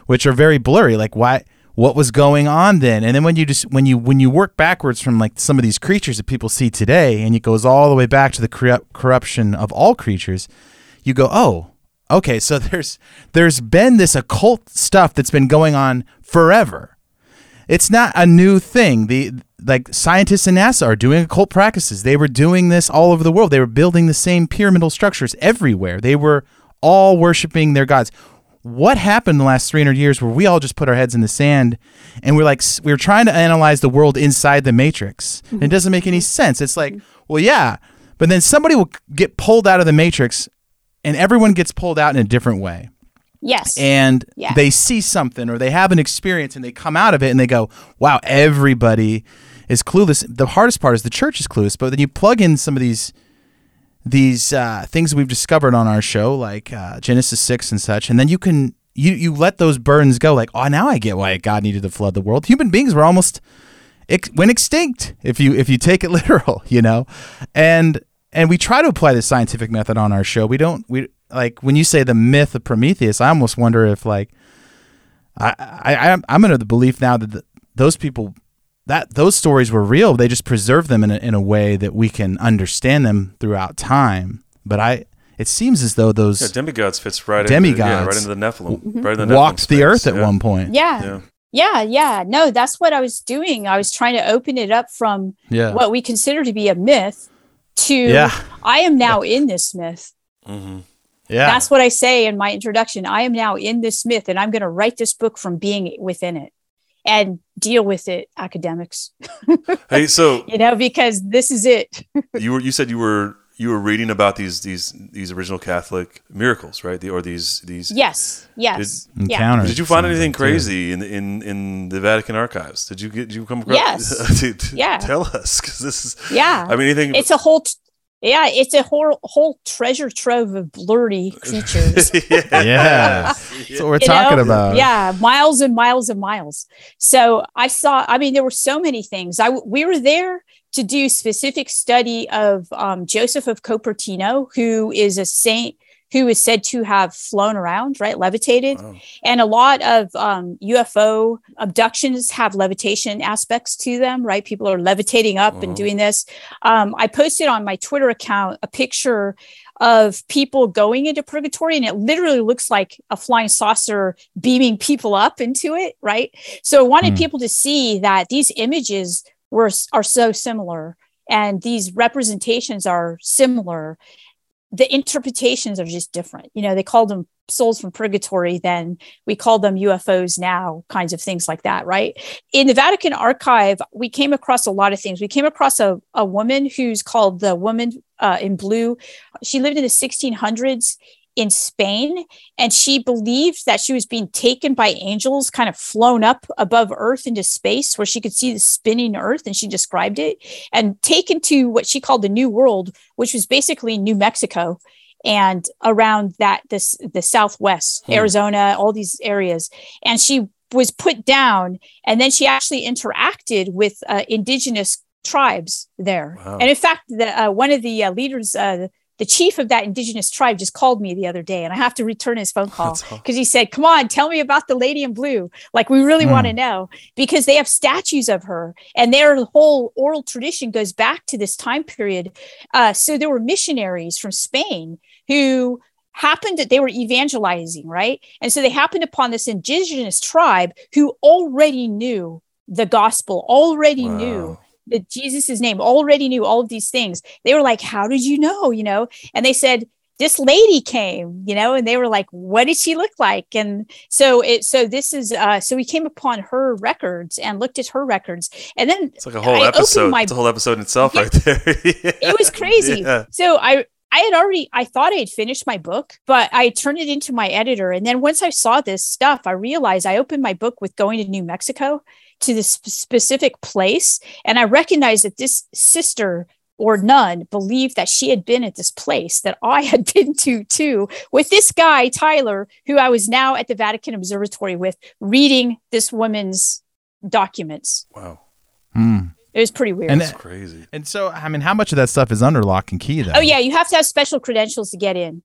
which are very blurry like why what was going on then? And then when you just when you when you work backwards from like some of these creatures that people see today and it goes all the way back to the corruption of all creatures you go oh okay, so there's there's been this occult stuff that's been going on forever. It's not a new thing. The like scientists in NASA are doing occult practices. They were doing this all over the world. They were building the same pyramidal structures everywhere. They were all worshiping their gods. What happened in the last 300 years where we all just put our heads in the sand and we're like we are trying to analyze the world inside the matrix. Mm-hmm. It doesn't make any sense. It's like, well, yeah, but then somebody will get pulled out of the matrix and everyone gets pulled out in a different way. Yes. And yeah. they see something or they have an experience and they come out of it and they go, wow, everybody is clueless. The hardest part is the church is clueless, but then you plug in some of these these uh, things we've discovered on our show, like uh, Genesis 6 and such, and then you can you you let those burdens go like, oh, now I get why God needed to flood the world. Human beings were almost ex- went extinct if you if you take it literal, you know. And and we try to apply the scientific method on our show. We don't we like when you say the myth of Prometheus. I almost wonder if like I I I'm under the belief now that the, those people that those stories were real. They just preserve them in a, in a way that we can understand them throughout time. But I it seems as though those yeah, demigods fits right demigods into, yeah, right into the Nephilim, mm-hmm. right into the walked Nephilim the earth at yeah. one point. Yeah. yeah. Yeah, yeah. No, that's what I was doing. I was trying to open it up from yeah. what we consider to be a myth to yeah. I am now in this myth. Mm-hmm. Yeah. That's what I say in my introduction. I am now in this myth and I'm going to write this book from being within it and deal with it academics. hey, so you know because this is it. you were you said you were you were reading about these these these original Catholic miracles, right? The, or these these yes, yes, did, encounters. Did you find anything crazy in in in the Vatican archives? Did you get did you come across? Yes, yeah. Tell us because this is yeah. I mean, anything? It's a whole. T- Yeah, it's a whole whole treasure trove of blurry creatures. yeah. That's what we're You talking know? about. Yeah, miles and miles and miles. So I saw. I mean, there were so many things. I we were there to do specific study of um, Joseph of Copertino, who is a saint who is said to have flown around, right, levitated, and a lot of um, UFO abductions have levitation aspects to them, right? People are levitating up and doing this. Um, I posted on my Twitter account a picture of people going into purgatory and it literally looks like a flying saucer beaming people up into it right so i wanted Hmm. people to see that these images were are so similar and these representations are similar the interpretations are just different. You know they called them souls from purgatory then we call them ufos now kinds of things like that right? In the vatican archive we came across a lot of things. We came across a, a woman who's called the woman uh, in blue. She lived in the 1600s in Spain, and she believed that she was being taken by angels, kind of flown up above Earth into space, where she could see the spinning Earth, and she described it, and taken to what she called the New World, which was basically New Mexico and around that this the Southwest, Hmm. Arizona, all these areas, and she was put down, and then she actually interacted with uh, indigenous tribes there, Wow. and in fact, the uh, one of the uh, leaders. The chief of that indigenous tribe just called me the other day and I have to return his phone call because he said, Come on, tell me about the lady in blue. Like, we really Hmm. want to know because they have statues of her and their whole oral tradition goes back to this time period. Uh, so there were missionaries from Spain who happened that they were evangelizing, right? And so they happened upon this indigenous tribe who already knew the gospel, already knew that Jesus' name, already knew all of these things. They were like, How did you know? You know, and they said, this lady came, you know, and they were like, what did she look like? And so it so this is uh so we came upon her records and looked at her records. And then It's like a whole I episode. my it's a whole episode in itself, right there. it was crazy. Yeah. So I I had already I thought I had finished my book, but I turned it into my editor. And then once I saw this stuff, I realized I opened my book with going to New Mexico to this specific place. And I recognized that this sister or nun believed that she had been at this place that I had been to too with this guy, Tyler, who I was now at the Vatican Observatory with, reading this woman's documents. Wow. Hmm. It was pretty weird. And that's crazy. And so, I mean, how much of that stuff is under lock and key, though? Oh yeah, you have to have special credentials to get in.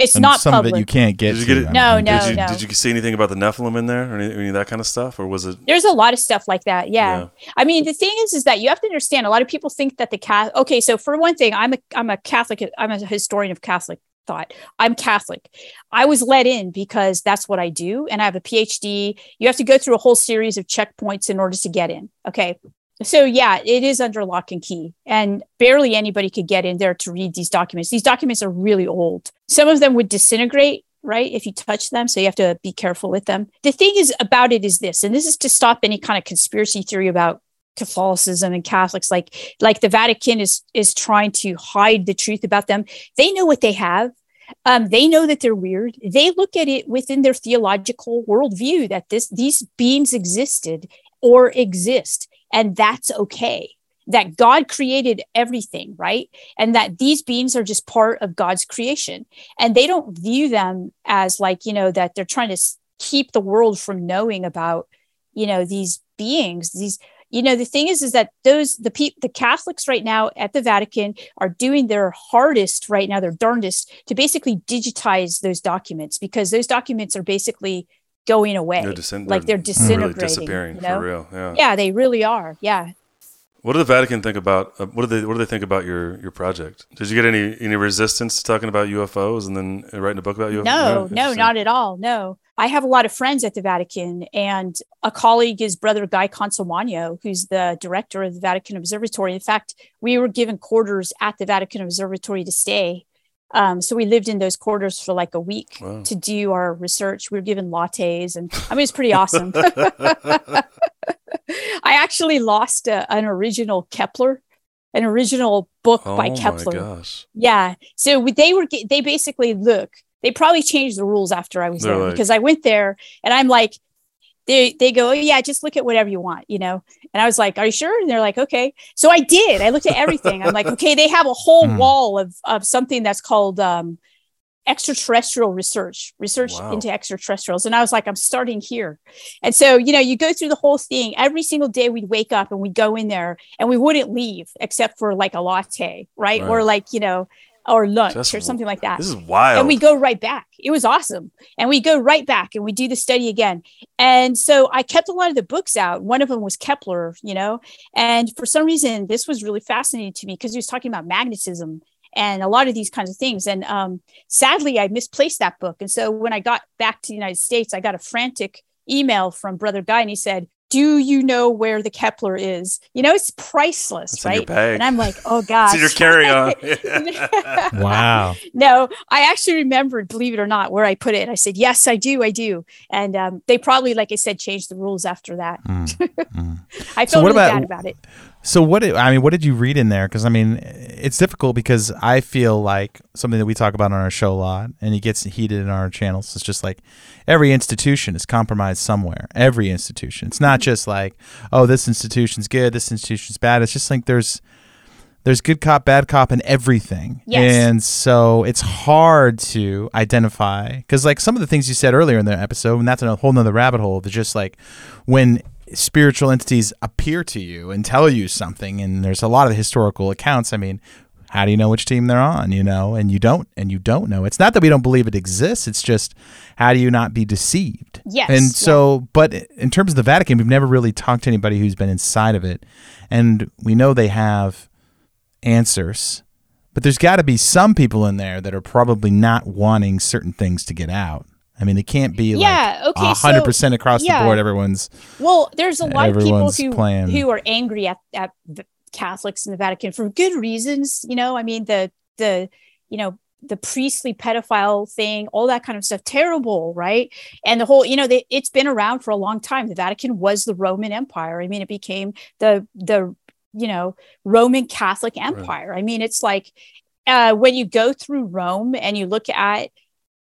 It's And not some public. of it you can't get. Did you to, get it? No, no, Did you, no. did you see anything about the Nephilim in there or any, any of that kind of stuff, or was it? There's a lot of stuff like that. Yeah. I mean, the thing is, is that you have to understand. A lot of people think that the cat. Okay, so for one thing, I'm a I'm a Catholic. I'm a historian of Catholic thought. I'm Catholic. I was let in because that's what I do, and I have a PhD. You have to go through a whole series of checkpoints in order to get in. Okay. So yeah, it is under lock and key, and barely anybody could get in there to read these documents. These documents are really old. Some of them would disintegrate, right, if you touch them. So you have to be careful with them. The thing is about it is this, and this is to stop any kind of conspiracy theory about Catholicism and Catholics. Like like the Vatican is is trying to hide the truth about them. They know what they have. Um, they know that they're weird. They look at it within their theological worldview that this these beings existed or exist and that's okay. That god created everything right? And that these beings are just part of god's creation. And they don't view them as like you know that they're trying to keep the world from knowing about you know these beings these you know the thing is is that those the pe- the catholics right now at the vatican are doing their hardest right now their darndest to basically digitize those documents because those documents are basically going away They're disin- like they're disintegrating really disappearing, you for real, yeah. yeah they really are yeah What did the Vatican think about? Uh, what do they What do they think about your your project? Did you get any any resistance to talking about UFOs and then writing a book about UFOs? No, no, not at all. No. I have a lot of friends at the Vatican, and a colleague is Brother Guy Consolmagno, who's the director of the Vatican Observatory. In fact, we were given quarters at the Vatican Observatory to stay. Um, so we lived in those quarters for like a week Wow. to do our research. We were given lattes, and I mean, it's pretty awesome. I actually lost a, an original Kepler, an original book Oh by my Kepler. gosh. Yeah. So they were, they basically look, they probably changed the rules after I was They're there like- because I went there and I'm like, they they go, oh, yeah, just look at whatever you want, you know. And I was like, are you sure? And they're like, okay. So I did. I looked at everything. I'm like, okay, they have a whole Hmm. wall of of something that's called um, extraterrestrial research, research Wow. into extraterrestrials. And I was like, I'm starting here. And so, you know, you go through the whole thing. Every single day we'd wake up and we'd go in there and we wouldn't leave except for like a latte, right? Or like, you know, or lunch or something like that This is wild. and we go right back. It was awesome. And we go right back and we do the study again. And so I kept a lot of the books out. One of them was Kepler, you know, and for some reason, this was really fascinating to me because he was talking about magnetism and a lot of these kinds of things. And um, sadly, I misplaced that book. And so when I got back to the United States, I got a frantic email from Brother Guy and he said, do you know where the Kepler is? You know, it's priceless, It's right? And I'm like, oh gosh. It's in your carry-on. Wow. no, I actually remembered, believe it or not, where I put it. I said, yes, I do, I do. And um, they probably, like I said, changed the rules after that. I So felt what really about- bad about it. So what? Did, I mean, what did you read in there? Because I mean, it's difficult because I feel like something that we talk about on our show a lot, and it gets heated in our channels. It's just like every institution is compromised somewhere. Every institution. It's not just like, oh, this institution's good, this institution's bad. It's just like there's there's good cop, bad cop, and everything. Yes. And so it's hard to identify because, like, some of the things you said earlier in the episode, and that's a whole nother rabbit hole. They're just like when spiritual entities appear to you and tell you something, and there's a lot of historical accounts. I mean, how do you know which team they're on? You know, and you don't, and you don't know. It's not that we don't believe it exists. It's just how do you not be deceived? Yes, And yeah. so, but in terms of the Vatican, we've never really talked to anybody who's been inside of it, and we know they have answers. But there's got to be some people in there that are probably not wanting certain things to get out. I mean, it can't be Yeah, like okay, a hundred so- percent across yeah. the board. Everyone's Well, there's a lot of people who playing. who are angry at, at the Catholics in the Vatican for good reasons. You know, I mean the the you know the priestly pedophile thing, all that kind of stuff, terrible, right? And the whole, you know, they, it's been around for a long time. The Vatican was the Roman Empire. I mean, it became the the you know Roman Catholic Empire. I mean, it's like uh, when you go through Rome and you look at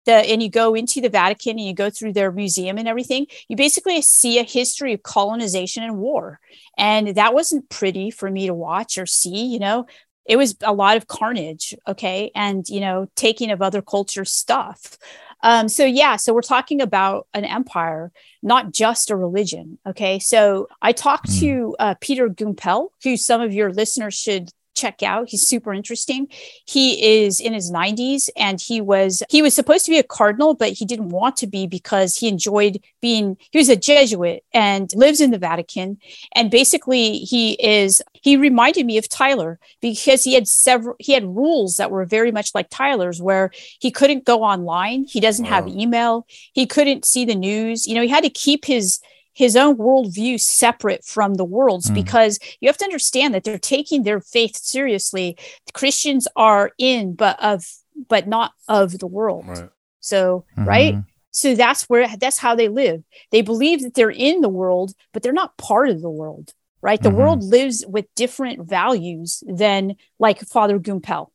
the and you go into the Vatican and you go through their museum and everything, you basically see a history of colonization and war. And that wasn't pretty for me to watch or see, you know. It was a lot of carnage, okay, and you know, taking of other culture stuff. Um, so yeah, so we're talking about an empire, not just a religion. Okay, so I talked to uh, Peter Gumpel, who some of your listeners should check out. He's super interesting. He is in his 90s and he was he was supposed to be a cardinal but he didn't want to be because he enjoyed being he was a Jesuit and lives in the Vatican and basically he is he reminded me of Tyler because he had several he had rules that were very much like Tyler's where he couldn't go online, he doesn't have email, he couldn't see the news. You know, he had to keep his his own worldview separate from the world's Mm. because you have to understand that they're taking their faith seriously. Christians are in, but of but not of the world. Right. So right. Mhm. So that's where that's how they live. They believe that they're in the world, but they're not part of the world. Right. The Mhm. world lives with different values than like Father Gumpel.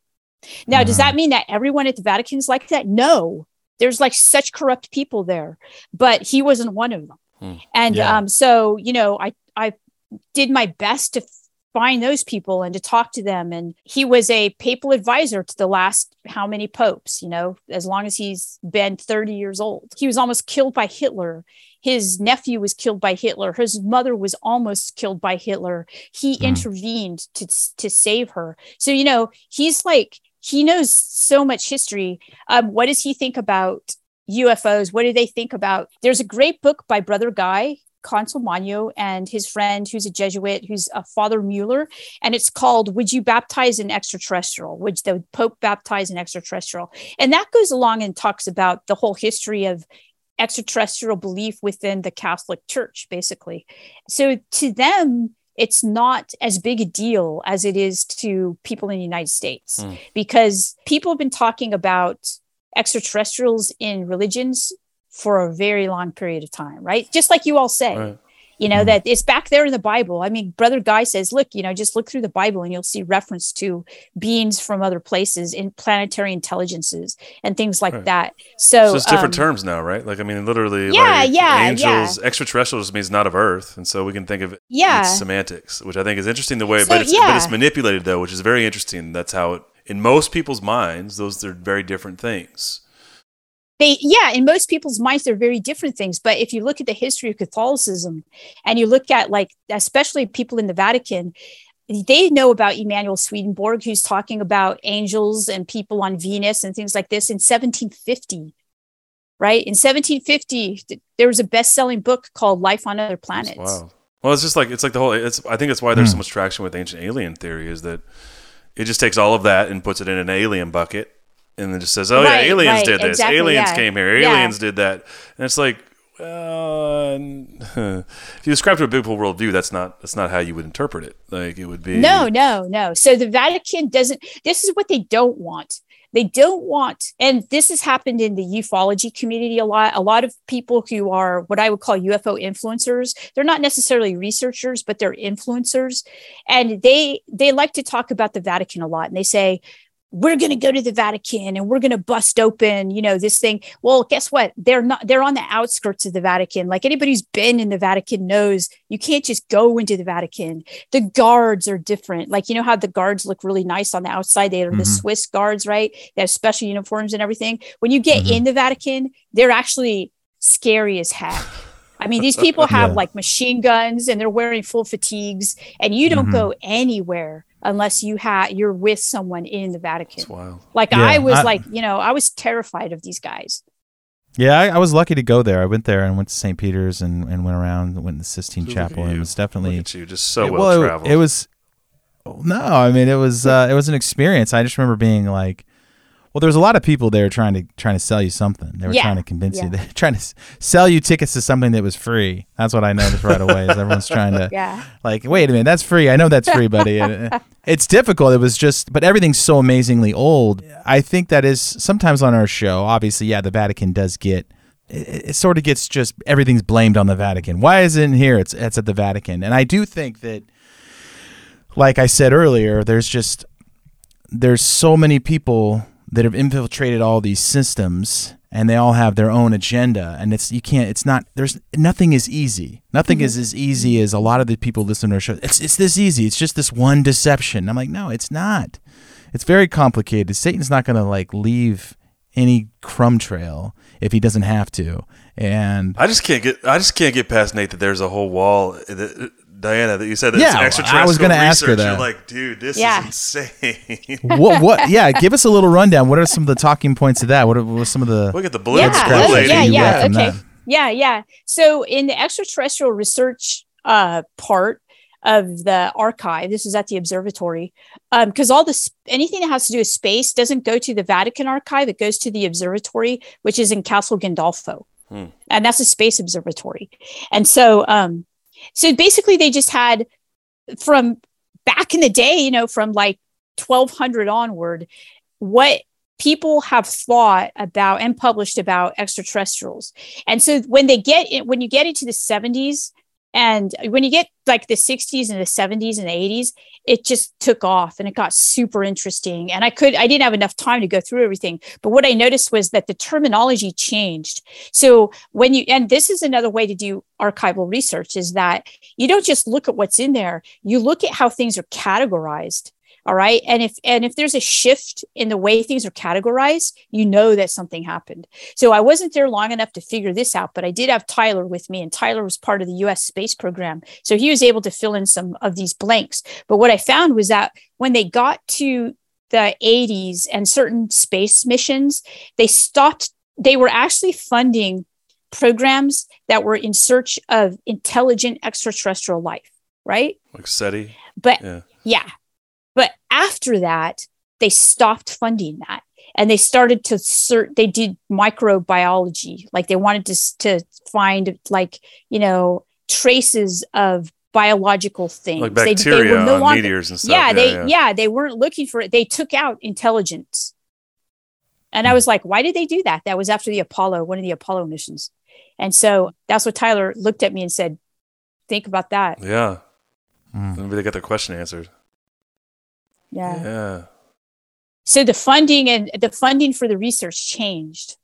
Now, does that mean that everyone at the Vatican is like that? No. There's like such corrupt people there, but he wasn't one of them. Hmm. And Yeah. um, so, you know, I I did my best to find those people and to talk to them. And he was a papal advisor to the last how many popes, you know, as long as he's been 30 years old. He was almost killed by Hitler. His nephew was killed by Hitler. His mother was almost killed by Hitler. He Hmm. intervened to to save her. So, you know, he's like he knows so much history. Um, what does he think about UFOs? What do they think about? There's a great book by Brother Guy, Consolmagno, and his friend who's a Jesuit, who's a Father Mueller, and it's called "Would You Baptize an Extraterrestrial?" Would the Pope baptize an extraterrestrial? And that goes along and talks about the whole history of extraterrestrial belief within the Catholic Church, basically. So to them, it's not as big a deal as it is to people in the United States Hmm. because people have been talking about extraterrestrials in religions for a very long period of time, right? Just like you all say. Right. you know that it's back there in the bible i mean brother guy says look you know just look through the bible and you'll see reference to beings from other places in planetary intelligences and things like Right. that so So it's different um, terms now, right? Like I mean, literally, Yeah, like yeah, angels, yeah. extraterrestrials means not of Earth, and so we can think of it Yeah. semantics, which I think is interesting the way, So, but it's but it's manipulated though, which is very interesting. That's how it in most people's minds, those are very different things. they yeah in most people's minds they're very different things but if you look at the history of catholicism and you look at like especially people in the vatican they know about Emanuel Swedenborg, who's talking about angels and people on Venus and things like this in 1750. Right in 1750, there was a best-selling book called "Life on Other Planets." Wow. Well, it's just like it's like the whole. It's I think that's why there's so Hmm. much traction with ancient alien theory is that it just takes all of that and puts it in an alien bucket, and then just says, "Oh Right, yeah, aliens right, did this. exactly, aliens yeah. came here. Yeah. Aliens did that." And it's like, well, if you describe to a biblical worldview, that's not that's not how you would interpret it. Like it would be No, no, no. So the Vatican doesn't, this is what they don't want. They don't want, and this has happened in the ufology community a lot. A lot of people who are what I would call UFO influencers, they're not necessarily researchers, but they're influencers. And they they like to talk about the Vatican a lot. And they say, we're going to go to the Vatican and we're going to bust open, you know, this thing. Well, guess what? They're not, they're on the outskirts of the Vatican. Like anybody who's been in the Vatican knows you can't just go into the Vatican. The guards are different. Like, you know how the guards look really nice on the outside? They are the Mhm. Swiss guards, right? They have special uniforms and everything. When you get Mhm. in the Vatican, they're actually scary as heck. I mean, these people have Yeah. like machine guns and they're wearing full fatigues, and you don't Mhm. go anywhere unless you have you're with someone in the Vatican. It's wild. Like Yeah, I was I- like, you know, I was terrified of these guys. Yeah, I, I was lucky to go there. I went there and went to St. Peter's and, and went around, went to the Sistine Look Chapel, and it was definitely Look at you, just so it- well it- traveled. It, was no, I mean it was uh, it was an experience. I just remember being like, well, there was a lot of people there trying to trying to sell you something. They were Yeah, trying to convince yeah. you. They're trying to s- sell you tickets to something that was free. That's what I noticed right away. Is everyone's trying to Yeah. like, wait a minute, that's free. I know that's free, buddy. Uh, it's difficult. It was just, but everything's so amazingly old. I think that is sometimes on our show. Obviously, yeah, the Vatican does get. It, it sort of gets just everything's blamed on the Vatican. Why is it in here? It's it's at the Vatican, and I do think that, like I said earlier, there's just there's so many people that have infiltrated all these systems and they all have their own agenda and it's you can't it's not there's nothing is easy. Nothing mm-hmm. is as easy as a lot of the people listen to our show. It's it's this easy. It's just this one deception. I'm like no it's not. It's very complicated. Satan's not going to like leave any crumb trail if he doesn't have to. And I just can't get. I just can't get past Nate that there's a whole wall. That, Diana, that you said that Yeah, it's I was gonna ask her that. You're like, dude, this Yeah. is insane. what what yeah give us a little rundown what are some of the talking points of that what are, what are some of the Look at the blue Yeah, scratch oh, lady yeah, yeah. Okay. that. Yeah, yeah. So in the extraterrestrial research uh, part of the archive, this is at the observatory, because all this anything that has to do with space doesn't go to the Vatican archive; it goes to the observatory, which is in Castel Gandolfo, Hmm. and that's a space observatory. And so, um, so basically, they just had from back in the day, you know, from like 1200 onward, what people have thought about and published about extraterrestrials. And so when they get in, when you get into the 70s and when you get like the 60s and the 70s and the 80s, it just took off and it got super interesting. And I could, I didn't have enough time to go through everything. But what I noticed was that the terminology changed. So when you, and this is another way to do archival research is that you don't just look at what's in there, you look at how things are categorized all right and if and if there's a shift in the way things are categorized you know that something happened so i wasn't there long enough to figure this out but i did have tyler with me and tyler was part of the us space program so he was able to fill in some of these blanks but what i found was that when they got to the 80s and certain space missions they stopped they were actually funding programs that were in search of intelligent extraterrestrial life right like SETI. but Yeah. yeah. But after that, they stopped funding that and they started to cert they did microbiology. Like they wanted to, to find like, you know, traces of biological things. Like They- they bacteria were no on longer- meteors and stuff. Yeah, Yeah, they yeah. yeah. they weren't looking for it. They took out intelligence. And I was like, why did they do that? That was after the Apollo, one of the Apollo missions. And so that's what Tyler looked at me and said, think about that. Yeah. Mm. Maybe they got their question answered. Yeah. Yeah. So the funding and the funding for the research changed.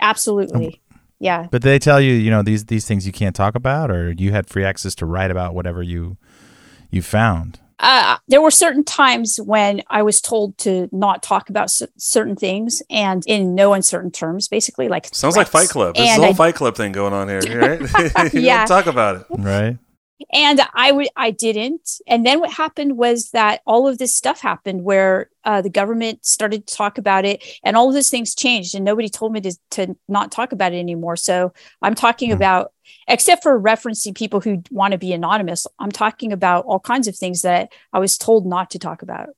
Absolutely. Yeah. But they tell you, you know, these these things you can't talk about, or you had free access to write about whatever you you found. uh, there were certain times when I was told to not talk about c- certain things and in no uncertain terms, basically like Sounds like. Fight Club. There's And a whole I- Fight Club thing going on here, right? Yeah. don't talk about it. Right. And I would I didn't. And then what happened was that all of this stuff happened where uh, the government started to talk about it, and all of those things changed, and nobody told me to to not talk about it anymore. So I'm talking about, except for referencing people who want to be anonymous, I'm talking about all kinds of things that I was told not to talk about.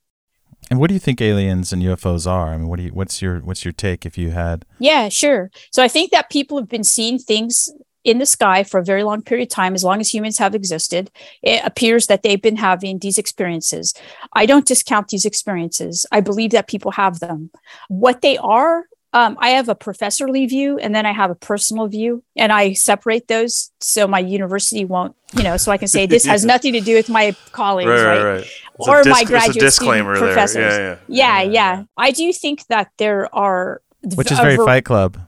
And what do you think aliens and UFOs are? I mean, what do you what's your what's your take if you had Yeah, sure. So I think that people have been seeing things in the sky for a very long period of time, as long as humans have existed. It appears that they've been having these experiences. I don't discount these experiences. I believe that people have them. What they are, um, I have a professorly view and then I have a personal view, and I separate those so my university won't, you know, so I can say this has nothing to do with my colleagues, Right, right? right, right. It's a Or disc- my it's a graduate disclaimer student there. professors. Yeah, yeah. yeah, yeah. I do think that there are, which is very ver- Fight Club.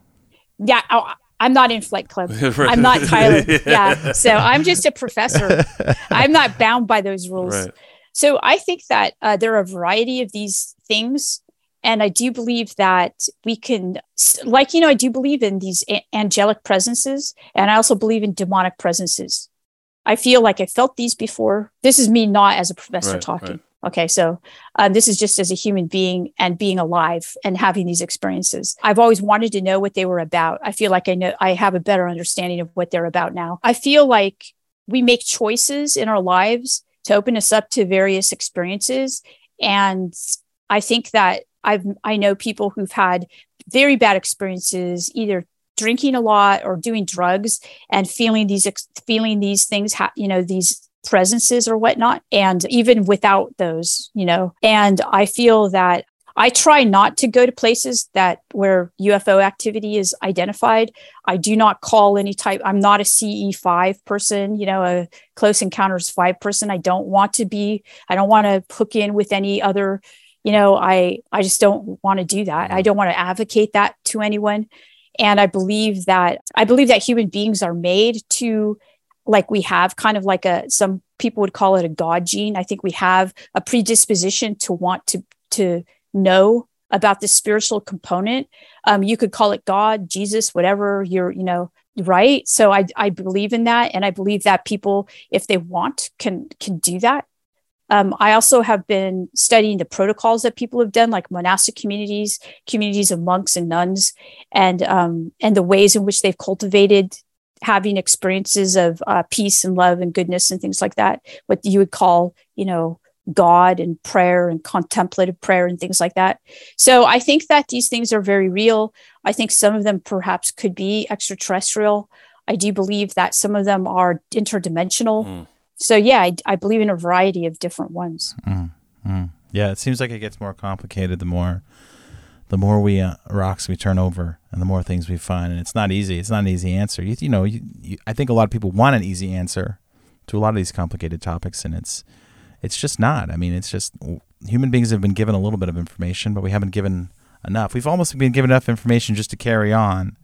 yeah oh, i'm not in flight club Right. i'm not tyler Yeah. yeah. so i'm just a professor i'm not bound by those rules Right. so i think that uh, there are a variety of these things and i do believe that we can like you know i do believe in these a- angelic presences and i also believe in demonic presences i feel like i felt these before this is me not as a professor Right, talking. Okay, so um, this is just as a human being and being alive and having these experiences. I've always wanted to know what they were about. I feel like I know I have a better understanding of what they're about now. I feel like we make choices in our lives to open us up to various experiences, and I think that I've I know people who've had very bad experiences, either drinking a lot or doing drugs and feeling these feeling these things ha- you know these presences or whatnot and even without those you know. And i feel that i try not to go to places that where ufo activity is identified. I do not call any type i'm not a ce5 person you know a close encounters 5 person. I don't want to be i don't want to hook in with any other you know i i just don't want to do that. I mm-hmm. don't want to advocate that to anyone. And i believe that i believe that human beings are made to like we have kind of like a some people would call it a god gene. I think we have a predisposition to want to to know about the spiritual component. Um, you could call it god jesus whatever you're you know right? So i i believe in that and i believe that people if they want can can do that. Um, I also have been studying the protocols that people have done, like monastic communities, communities of monks and nuns, and um, and the ways in which they've cultivated having experiences of uh, peace and love and goodness and things like that. What you would call, you know, God and prayer and contemplative prayer and things like that. So I think that these things are very real. I think some of them perhaps could be extraterrestrial. I do believe that some of them are interdimensional. Mm. So yeah, I, I believe in a variety of different ones. Mm, mm. Yeah, it seems like it gets more complicated the more the more we uh, rocks we turn over and the more things we find and it's not easy. It's not an easy answer. You, you know, you, you, I think a lot of people want an easy answer to a lot of these complicated topics and it's it's just not. I mean, it's just human beings have been given a little bit of information, but we haven't given enough. We've almost been given enough information just to carry on.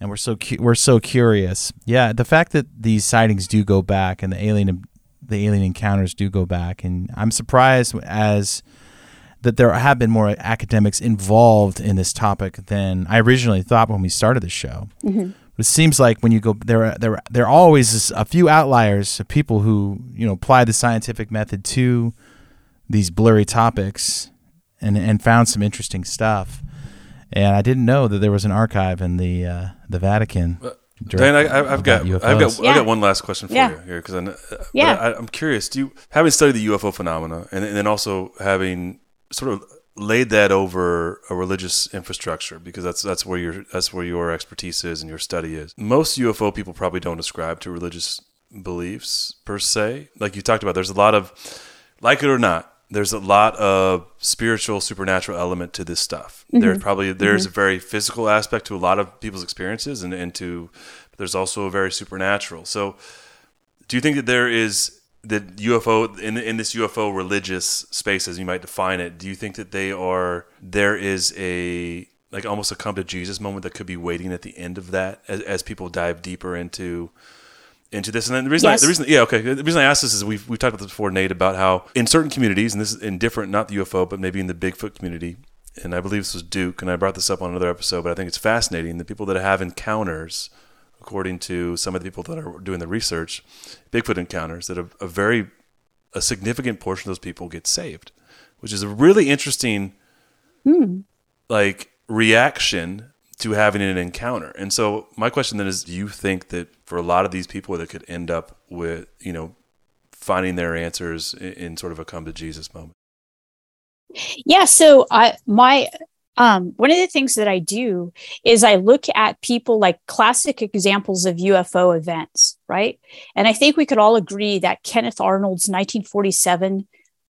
And we're so cu- we're so curious. Yeah, the fact that these sightings do go back and the alien the alien encounters do go back, and I'm surprised as that there have been more academics involved in this topic than I originally thought when we started the show. Mhm. But it seems like when you go there, are- there there are always a few outliers of people who you know apply the scientific method to these blurry topics and and found some interesting stuff. And I didn't know that there was an archive in the uh, the Vatican. Dan, I, I, I've got, about I've got, UFOs. I've got one last question for Yeah. you here because I, know- but Yeah. I, I'm curious. Do you, having studied the UFO phenomena, and, and then also having sort of laid that over a religious infrastructure, because that's that's where your that's where your expertise is and your study is. Most UFO people probably don't ascribe to religious beliefs per se. Like you talked about, there's a lot of, like it or not, there's a lot of spiritual supernatural element to this stuff mm-hmm. there's probably mm-hmm. there's a very physical aspect to a lot of people's experiences and, and to there's also a very supernatural so Do you think that there is that UFO in in this UFO religious space, as you might define it? Do you think that they are there is a like almost a come to Jesus moment that could be waiting at the end of that as, as people dive deeper into into this. And then the reason, yes. I, the reason, yeah, okay. The reason I asked this is we've we've talked about this before, Nate, about how in certain communities, and this is in different, not the UFO, but maybe in the Bigfoot community, and I believe this was Duke, and I brought this up on another episode, but I think it's fascinating. The people that have encounters, according to some of the people that are doing the research, Bigfoot encounters, that a, a very a significant portion of those people get saved, which is a really interesting, hmm. like reaction to having an encounter. And so my question then is do you think that for a lot of these people that could end up with, you know, finding their answers in, in sort of a come to Jesus moment? Yeah, so I my um, one of the things that I do is I look at people like classic examples of UFO events, right? And I think we could all agree that Kenneth Arnold's 1947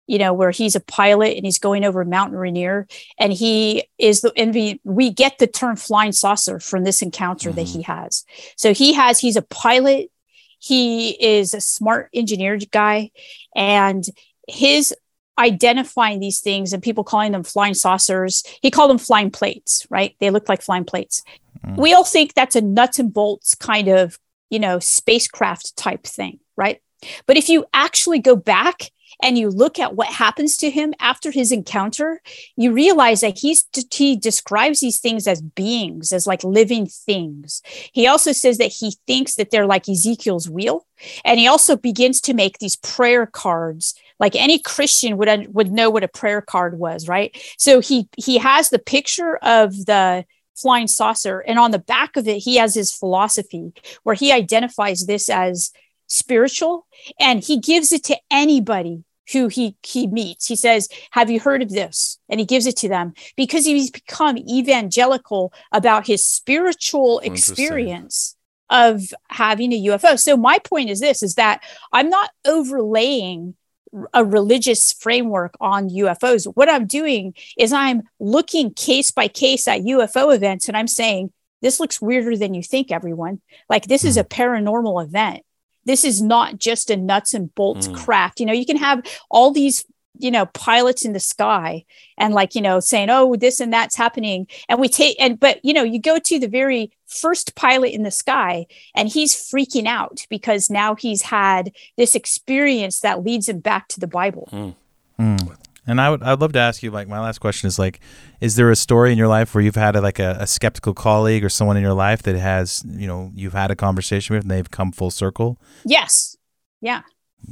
you know, where he's a pilot and he's going over Mount Rainier, and he is the and we, we get the term flying saucer from this encounter mm-hmm. that he has. So he has he's a pilot, he is a smart engineer guy, and his identifying these things and people calling them flying saucers. He called them flying plates, right? They look like flying plates. Mm-hmm. We all think that's a nuts and bolts kind of, you know, spacecraft type thing, right? But if you actually go back and you look at what happens to him after his encounter, you realize that he's he describes these things as beings, as like living things. He also says that he thinks that they're like Ezekiel's wheel, and he also begins to make these prayer cards. Like any Christian would would know what a prayer card was, right? So he he has the picture of the flying saucer, and on the back of it, he has his philosophy where he identifies this as spiritual and he gives it to anybody who he he meets he says have you heard of this and he gives it to them because he's become evangelical about his spiritual experience of having a ufo so my point is this is that i'm not overlaying a religious framework on UFOs. What I'm doing is I'm looking case by case at UFO events and I'm saying, this looks weirder than you think, everyone. Like, this is a hmm. paranormal event this is not just a nuts and bolts mm. craft. You know, you can have all these you know pilots in the sky and like you know saying oh this and that's happening and we take and but you know you go to the very first pilot in the sky and he's freaking out because now he's had this experience that leads him back to the bible mm. Mm. And I would I'd love to ask you like my last question is like is there a story in your life where you've had a, like a, a, skeptical colleague or someone in your life that has you know you've had a conversation with and they've come full circle? Yes. Yeah.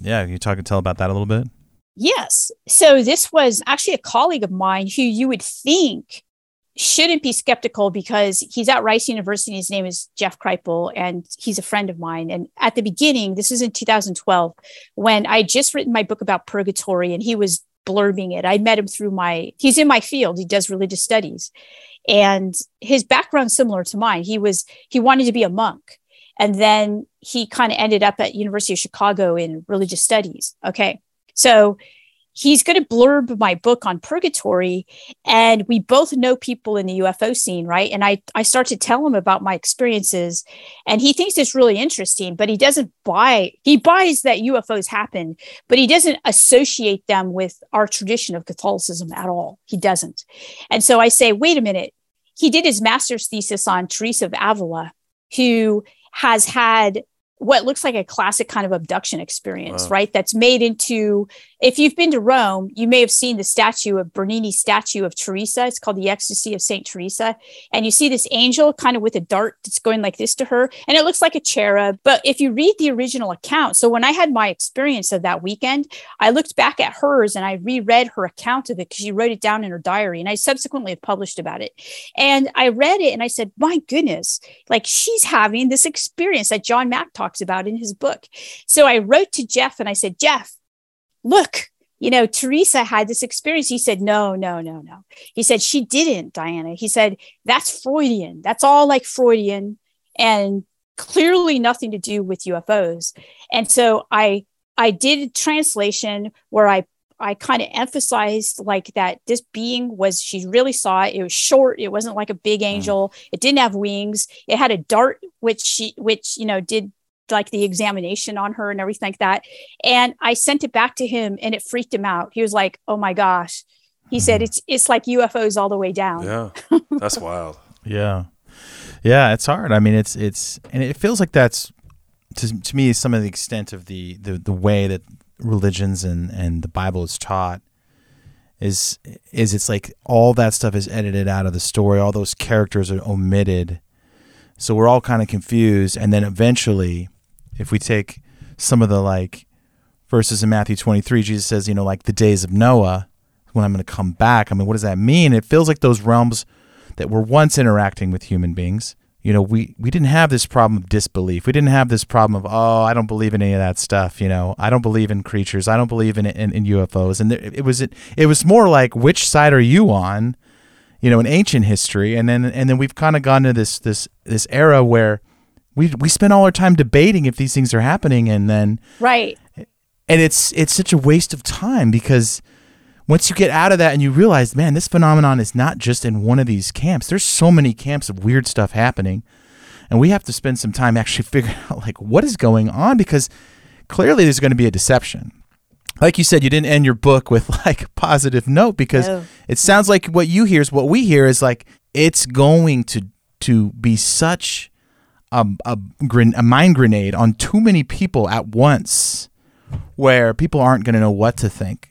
Yeah, you talk and tell about that a little bit? Yes. So this was actually a colleague of mine who you would think shouldn't be skeptical because he's at Rice University. His name is Jeff Kripal, and he's a friend of mine. And at the beginning, this is in 2012, when I just written my book about purgatory, and he was blurbing it. I met him through my, he's in my field. He does religious studies. And his background similar to mine. He was, he wanted to be a monk. And then he kind of ended up at University of Chicago in religious studies. Okay. So he's going to blurb my book on purgatory and we both know people in the ufo scene right and i i start to tell him about my experiences and he thinks it's really interesting but he doesn't buy he buys that ufos happen but he doesn't associate them with our tradition of catholicism at all he doesn't and so i say wait a minute he did his master's thesis on teresa of avila who has had what looks like a classic kind of abduction experience, wow. right? That's made into, if you've been to Rome, you may have seen the statue of Bernini's statue of Teresa. It's called the Ecstasy of Saint Teresa. And you see this angel kind of with a dart that's going like this to her. And it looks like a cherub. But if you read the original account, so when I had my experience of that weekend, I looked back at hers and I reread her account of it because she wrote it down in her diary. And I subsequently have published about it. And I read it and I said, my goodness, like she's having this experience that John Mack talks about in his book. So I wrote to Jeff and I said, Jeff, look, you know, Teresa had this experience. He said, no, no, no, no. He said, she didn't, Diana. He said, that's Freudian. That's all like Freudian and clearly nothing to do with UFOs. And so I, I did translation where I I kind of emphasized like that this being was she really saw it. It was short. It wasn't like a big mm. angel. Mm. It didn't have wings. It had a dart, which she which you know did like the examination on her and everything like that. And I sent it back to him and it freaked him out. He was like, "Oh my gosh." He said mm-hmm. it's it's like UFOs all the way down. Yeah. That's wild. Yeah. Yeah, it's hard. I mean, it's it's and it feels like that's to, to me some of the extent of the, the the way that religions and and the Bible is taught is is it's like all that stuff is edited out of the story. All those characters are omitted. So we're all kind of confused and then eventually if we take some of the like verses in Matthew 23 Jesus says, you know, like the days of Noah when I'm going to come back. I mean, what does that mean? It feels like those realms that were once interacting with human beings. You know, we, we didn't have this problem of disbelief. We didn't have this problem of, oh, I don't believe in any of that stuff. You know, I don't believe in creatures. I don't believe in, in, in UFOs. And there, it was it, it was more like, which side are you on? You know, in ancient history, and then and then we've kind of gone to this this this era where we we spend all our time debating if these things are happening, and then Right. and it's it's such a waste of time because once you get out of that and you realize man this phenomenon is not just in one of these camps there's so many camps of weird stuff happening and we have to spend some time actually figuring out like what is going on because clearly there's going to be a deception like you said you didn't end your book with like a positive note because No. it sounds like what you hear is what we hear is like it's going to to be such a, a, a mind grenade on too many people at once where people aren't going to know what to think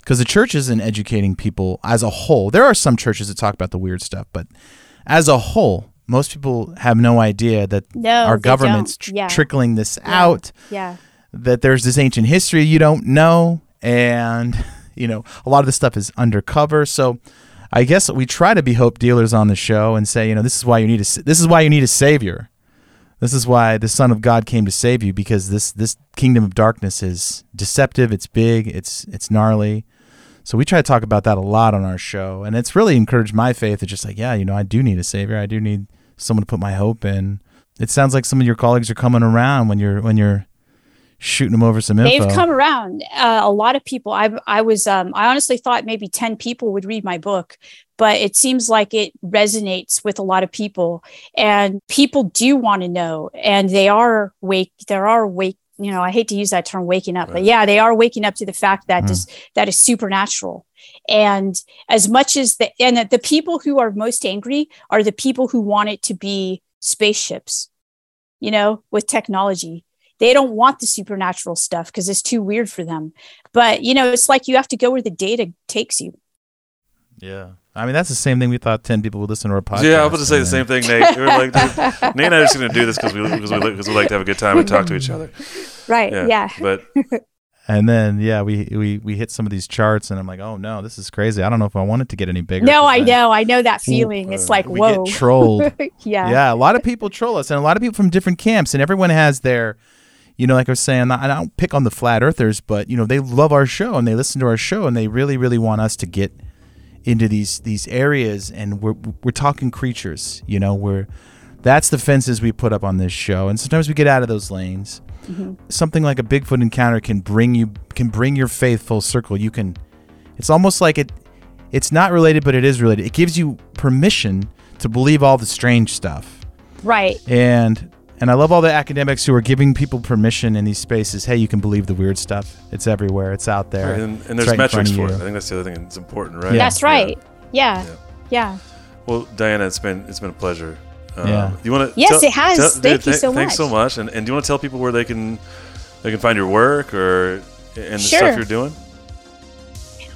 because the church isn't educating people as a whole. There are some churches that talk about the weird stuff, but as a whole, most people have no idea that No, our government's tr- Yeah. trickling this out, Yeah. that there's this ancient history you don't know, and you know a lot of this stuff is undercover. So. I guess we try to be hope dealers on the show and say, you know, this is why you need a this is why you need a savior. This is why the Son of God came to save you because this this kingdom of darkness is deceptive. It's big. It's it's gnarly. So we try to talk about that a lot on our show, and it's really encouraged my faith. It's just like, yeah, you know, I do need a savior. I do need someone to put my hope in. It sounds like some of your colleagues are coming around when you're when you're shooting them over some info. They've come around. Uh, a lot of people. I I was um, I honestly thought maybe ten people would read my book, but it seems like it resonates with a lot of people, and people do want to know, and they are wake. There are wake. You know, I hate to use that term, waking up, but yeah, they are waking up to the fact that this that is supernatural. And as much as the and the people who are most angry are the people who want it to be spaceships, you know, with technology they don't want the supernatural stuff because it's too weird for them. But you know, it's like you have to go where the data takes you. yeah, I mean that's the same thing we thought ten people would listen to our podcast. Yeah, I was going to say the same thing, Nate. We were like, Nate and I are just going to do this because we because we, like- 'cause we like to have a good time and talk to each other. Right. Yeah. But And then yeah, we we we hit some of these charts, and I'm like, oh no, this is crazy. I don't know if I want it to get any bigger. No, I know. I know that feeling. It's like, we whoa. get trolled. yeah. yeah, a lot of people troll us, and a lot of people from different camps, and everyone has their, you know, like I was saying, I don't pick on the flat earthers, but you know, they love our show and they listen to our show, and they really, really want us to get into these these areas, and we're we're talking creatures, you know, we're that's the fences we put up on this show, and sometimes we get out of those lanes. Mm-hmm. Something like a Bigfoot encounter can bring you can bring your faith full circle. You can, it's almost like it. It's not related, but it is related. It gives you permission to believe all the strange stuff Right. and and I love all the academics who are giving people permission in these spaces. Hey, you can believe the weird stuff. It's everywhere. It's out there. and, and there's right metrics of for it. I think that's the other thing that's important, right? That's right. Yeah. Yeah. Yeah. Well, Diana, it's been it's been a pleasure. Um, Yeah. You want to? Yes, it has. Thank you so much. Thanks so much. And, and do you want to tell people where they can they can find your work or and the Sure. stuff you're doing?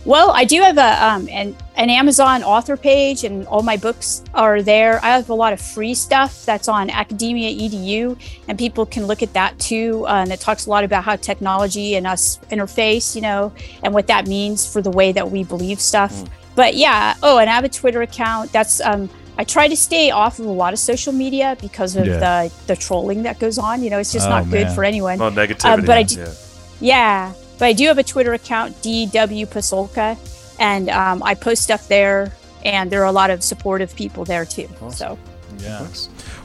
Well, I do have a um an, an Amazon author page and all my books are there. I have a lot of free stuff that's on Academia Edu and people can look at that too. Uh, and it talks a lot about how technology and us interface, you know, and what that means for the way that we believe stuff. Mm. But yeah, oh, and I have a Twitter account. That's um I try to stay off of a lot of social media because of Yeah. the the trolling that goes on. You know, it's just Oh, not good for anyone. Oh, negativity. but I do- yeah. Yeah, but I do have a Twitter account, DW Pasulka, and um, I post stuff there, and there are a lot of supportive people there too. So Yeah.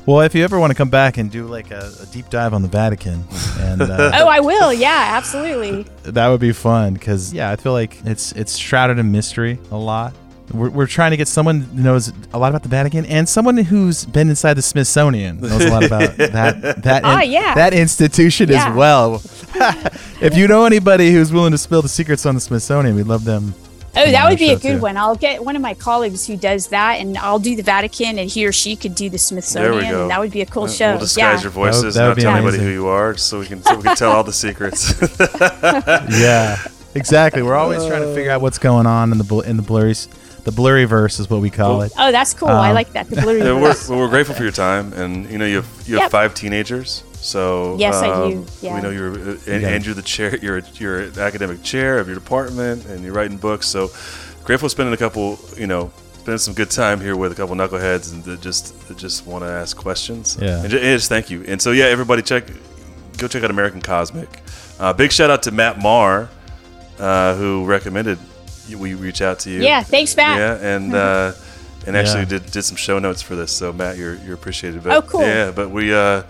Well, if you ever want to come back and do like a, a deep dive on the Vatican, and uh, oh, I will. Yeah, absolutely. that would be fun because yeah, I feel like it's it's shrouded in mystery a lot. We're, we're trying to get someone who knows a lot about the Vatican and someone who's been inside the Smithsonian knows a lot about that that Ah, yeah. that institution Yeah. as well. if you know anybody who's willing to spill the secrets on the Smithsonian, we'd love them. Oh, that would be a good too. one. I'll get one of my colleagues who does that, and I'll do the Vatican, and he or she could do the Smithsonian. go. And that would be a cool show. We'll disguise yeah. your voices, That would- that would not be tell anybody who you are, so we can so we can tell all the secrets. Yeah, exactly. We're always trying to figure out what's going on in the bl- in the blurry s- the blurry verse is what we call it. Oh, that's cool. I Um, like that. The blurry. Yeah, we're, we're grateful for your time, and you know you have you have Yep. five teenagers. So Yes, I um, do. Yeah. We know you're uh, and, Yeah. and you're the chair. You're you're an academic chair of your department, and you're writing books. So grateful spending a couple. You know. Spending some good time here with a couple knuckleheads and that just that just want to ask questions. Yeah. and ju- and just thank you. And so yeah, everybody check, go check out American Cosmic. Uh, big shout out to Matt Marr, uh, who recommended you- we reach out to you. Yeah, thanks, Matt. Yeah, and uh, and actually Yeah. did did some show notes for this. So Matt, you're you're appreciated. But, Oh, cool. Yeah, but we uh,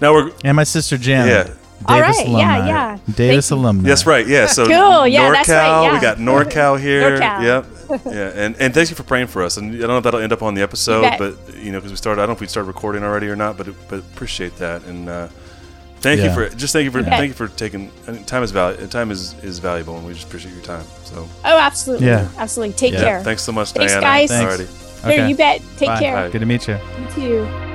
now we're And my sister Jan. Yeah. Davis All right, yeah, alumni. yeah. Davis Thank you. alumni. That's right. Yeah. So Cool, yeah, NorCal, that's right, yeah. we got NorCal here. NorCal. Yep. Yeah, and and thanks you for praying for us. And I don't know if that'll end up on the episode, bet. but you know, because we started, I don't know if we started recording already or not, but but appreciate that and. uh Thank you for just thank you for Yeah. thank you for taking I mean, time is valuable time is is valuable and we just appreciate your time so Oh, absolutely. Yeah. Absolutely. Take Yeah. care. thanks so much Thanks, Diana guys. Thanks. Alrighty. Here, Okay. you bet. Take Bye. care. Good to meet you. You too.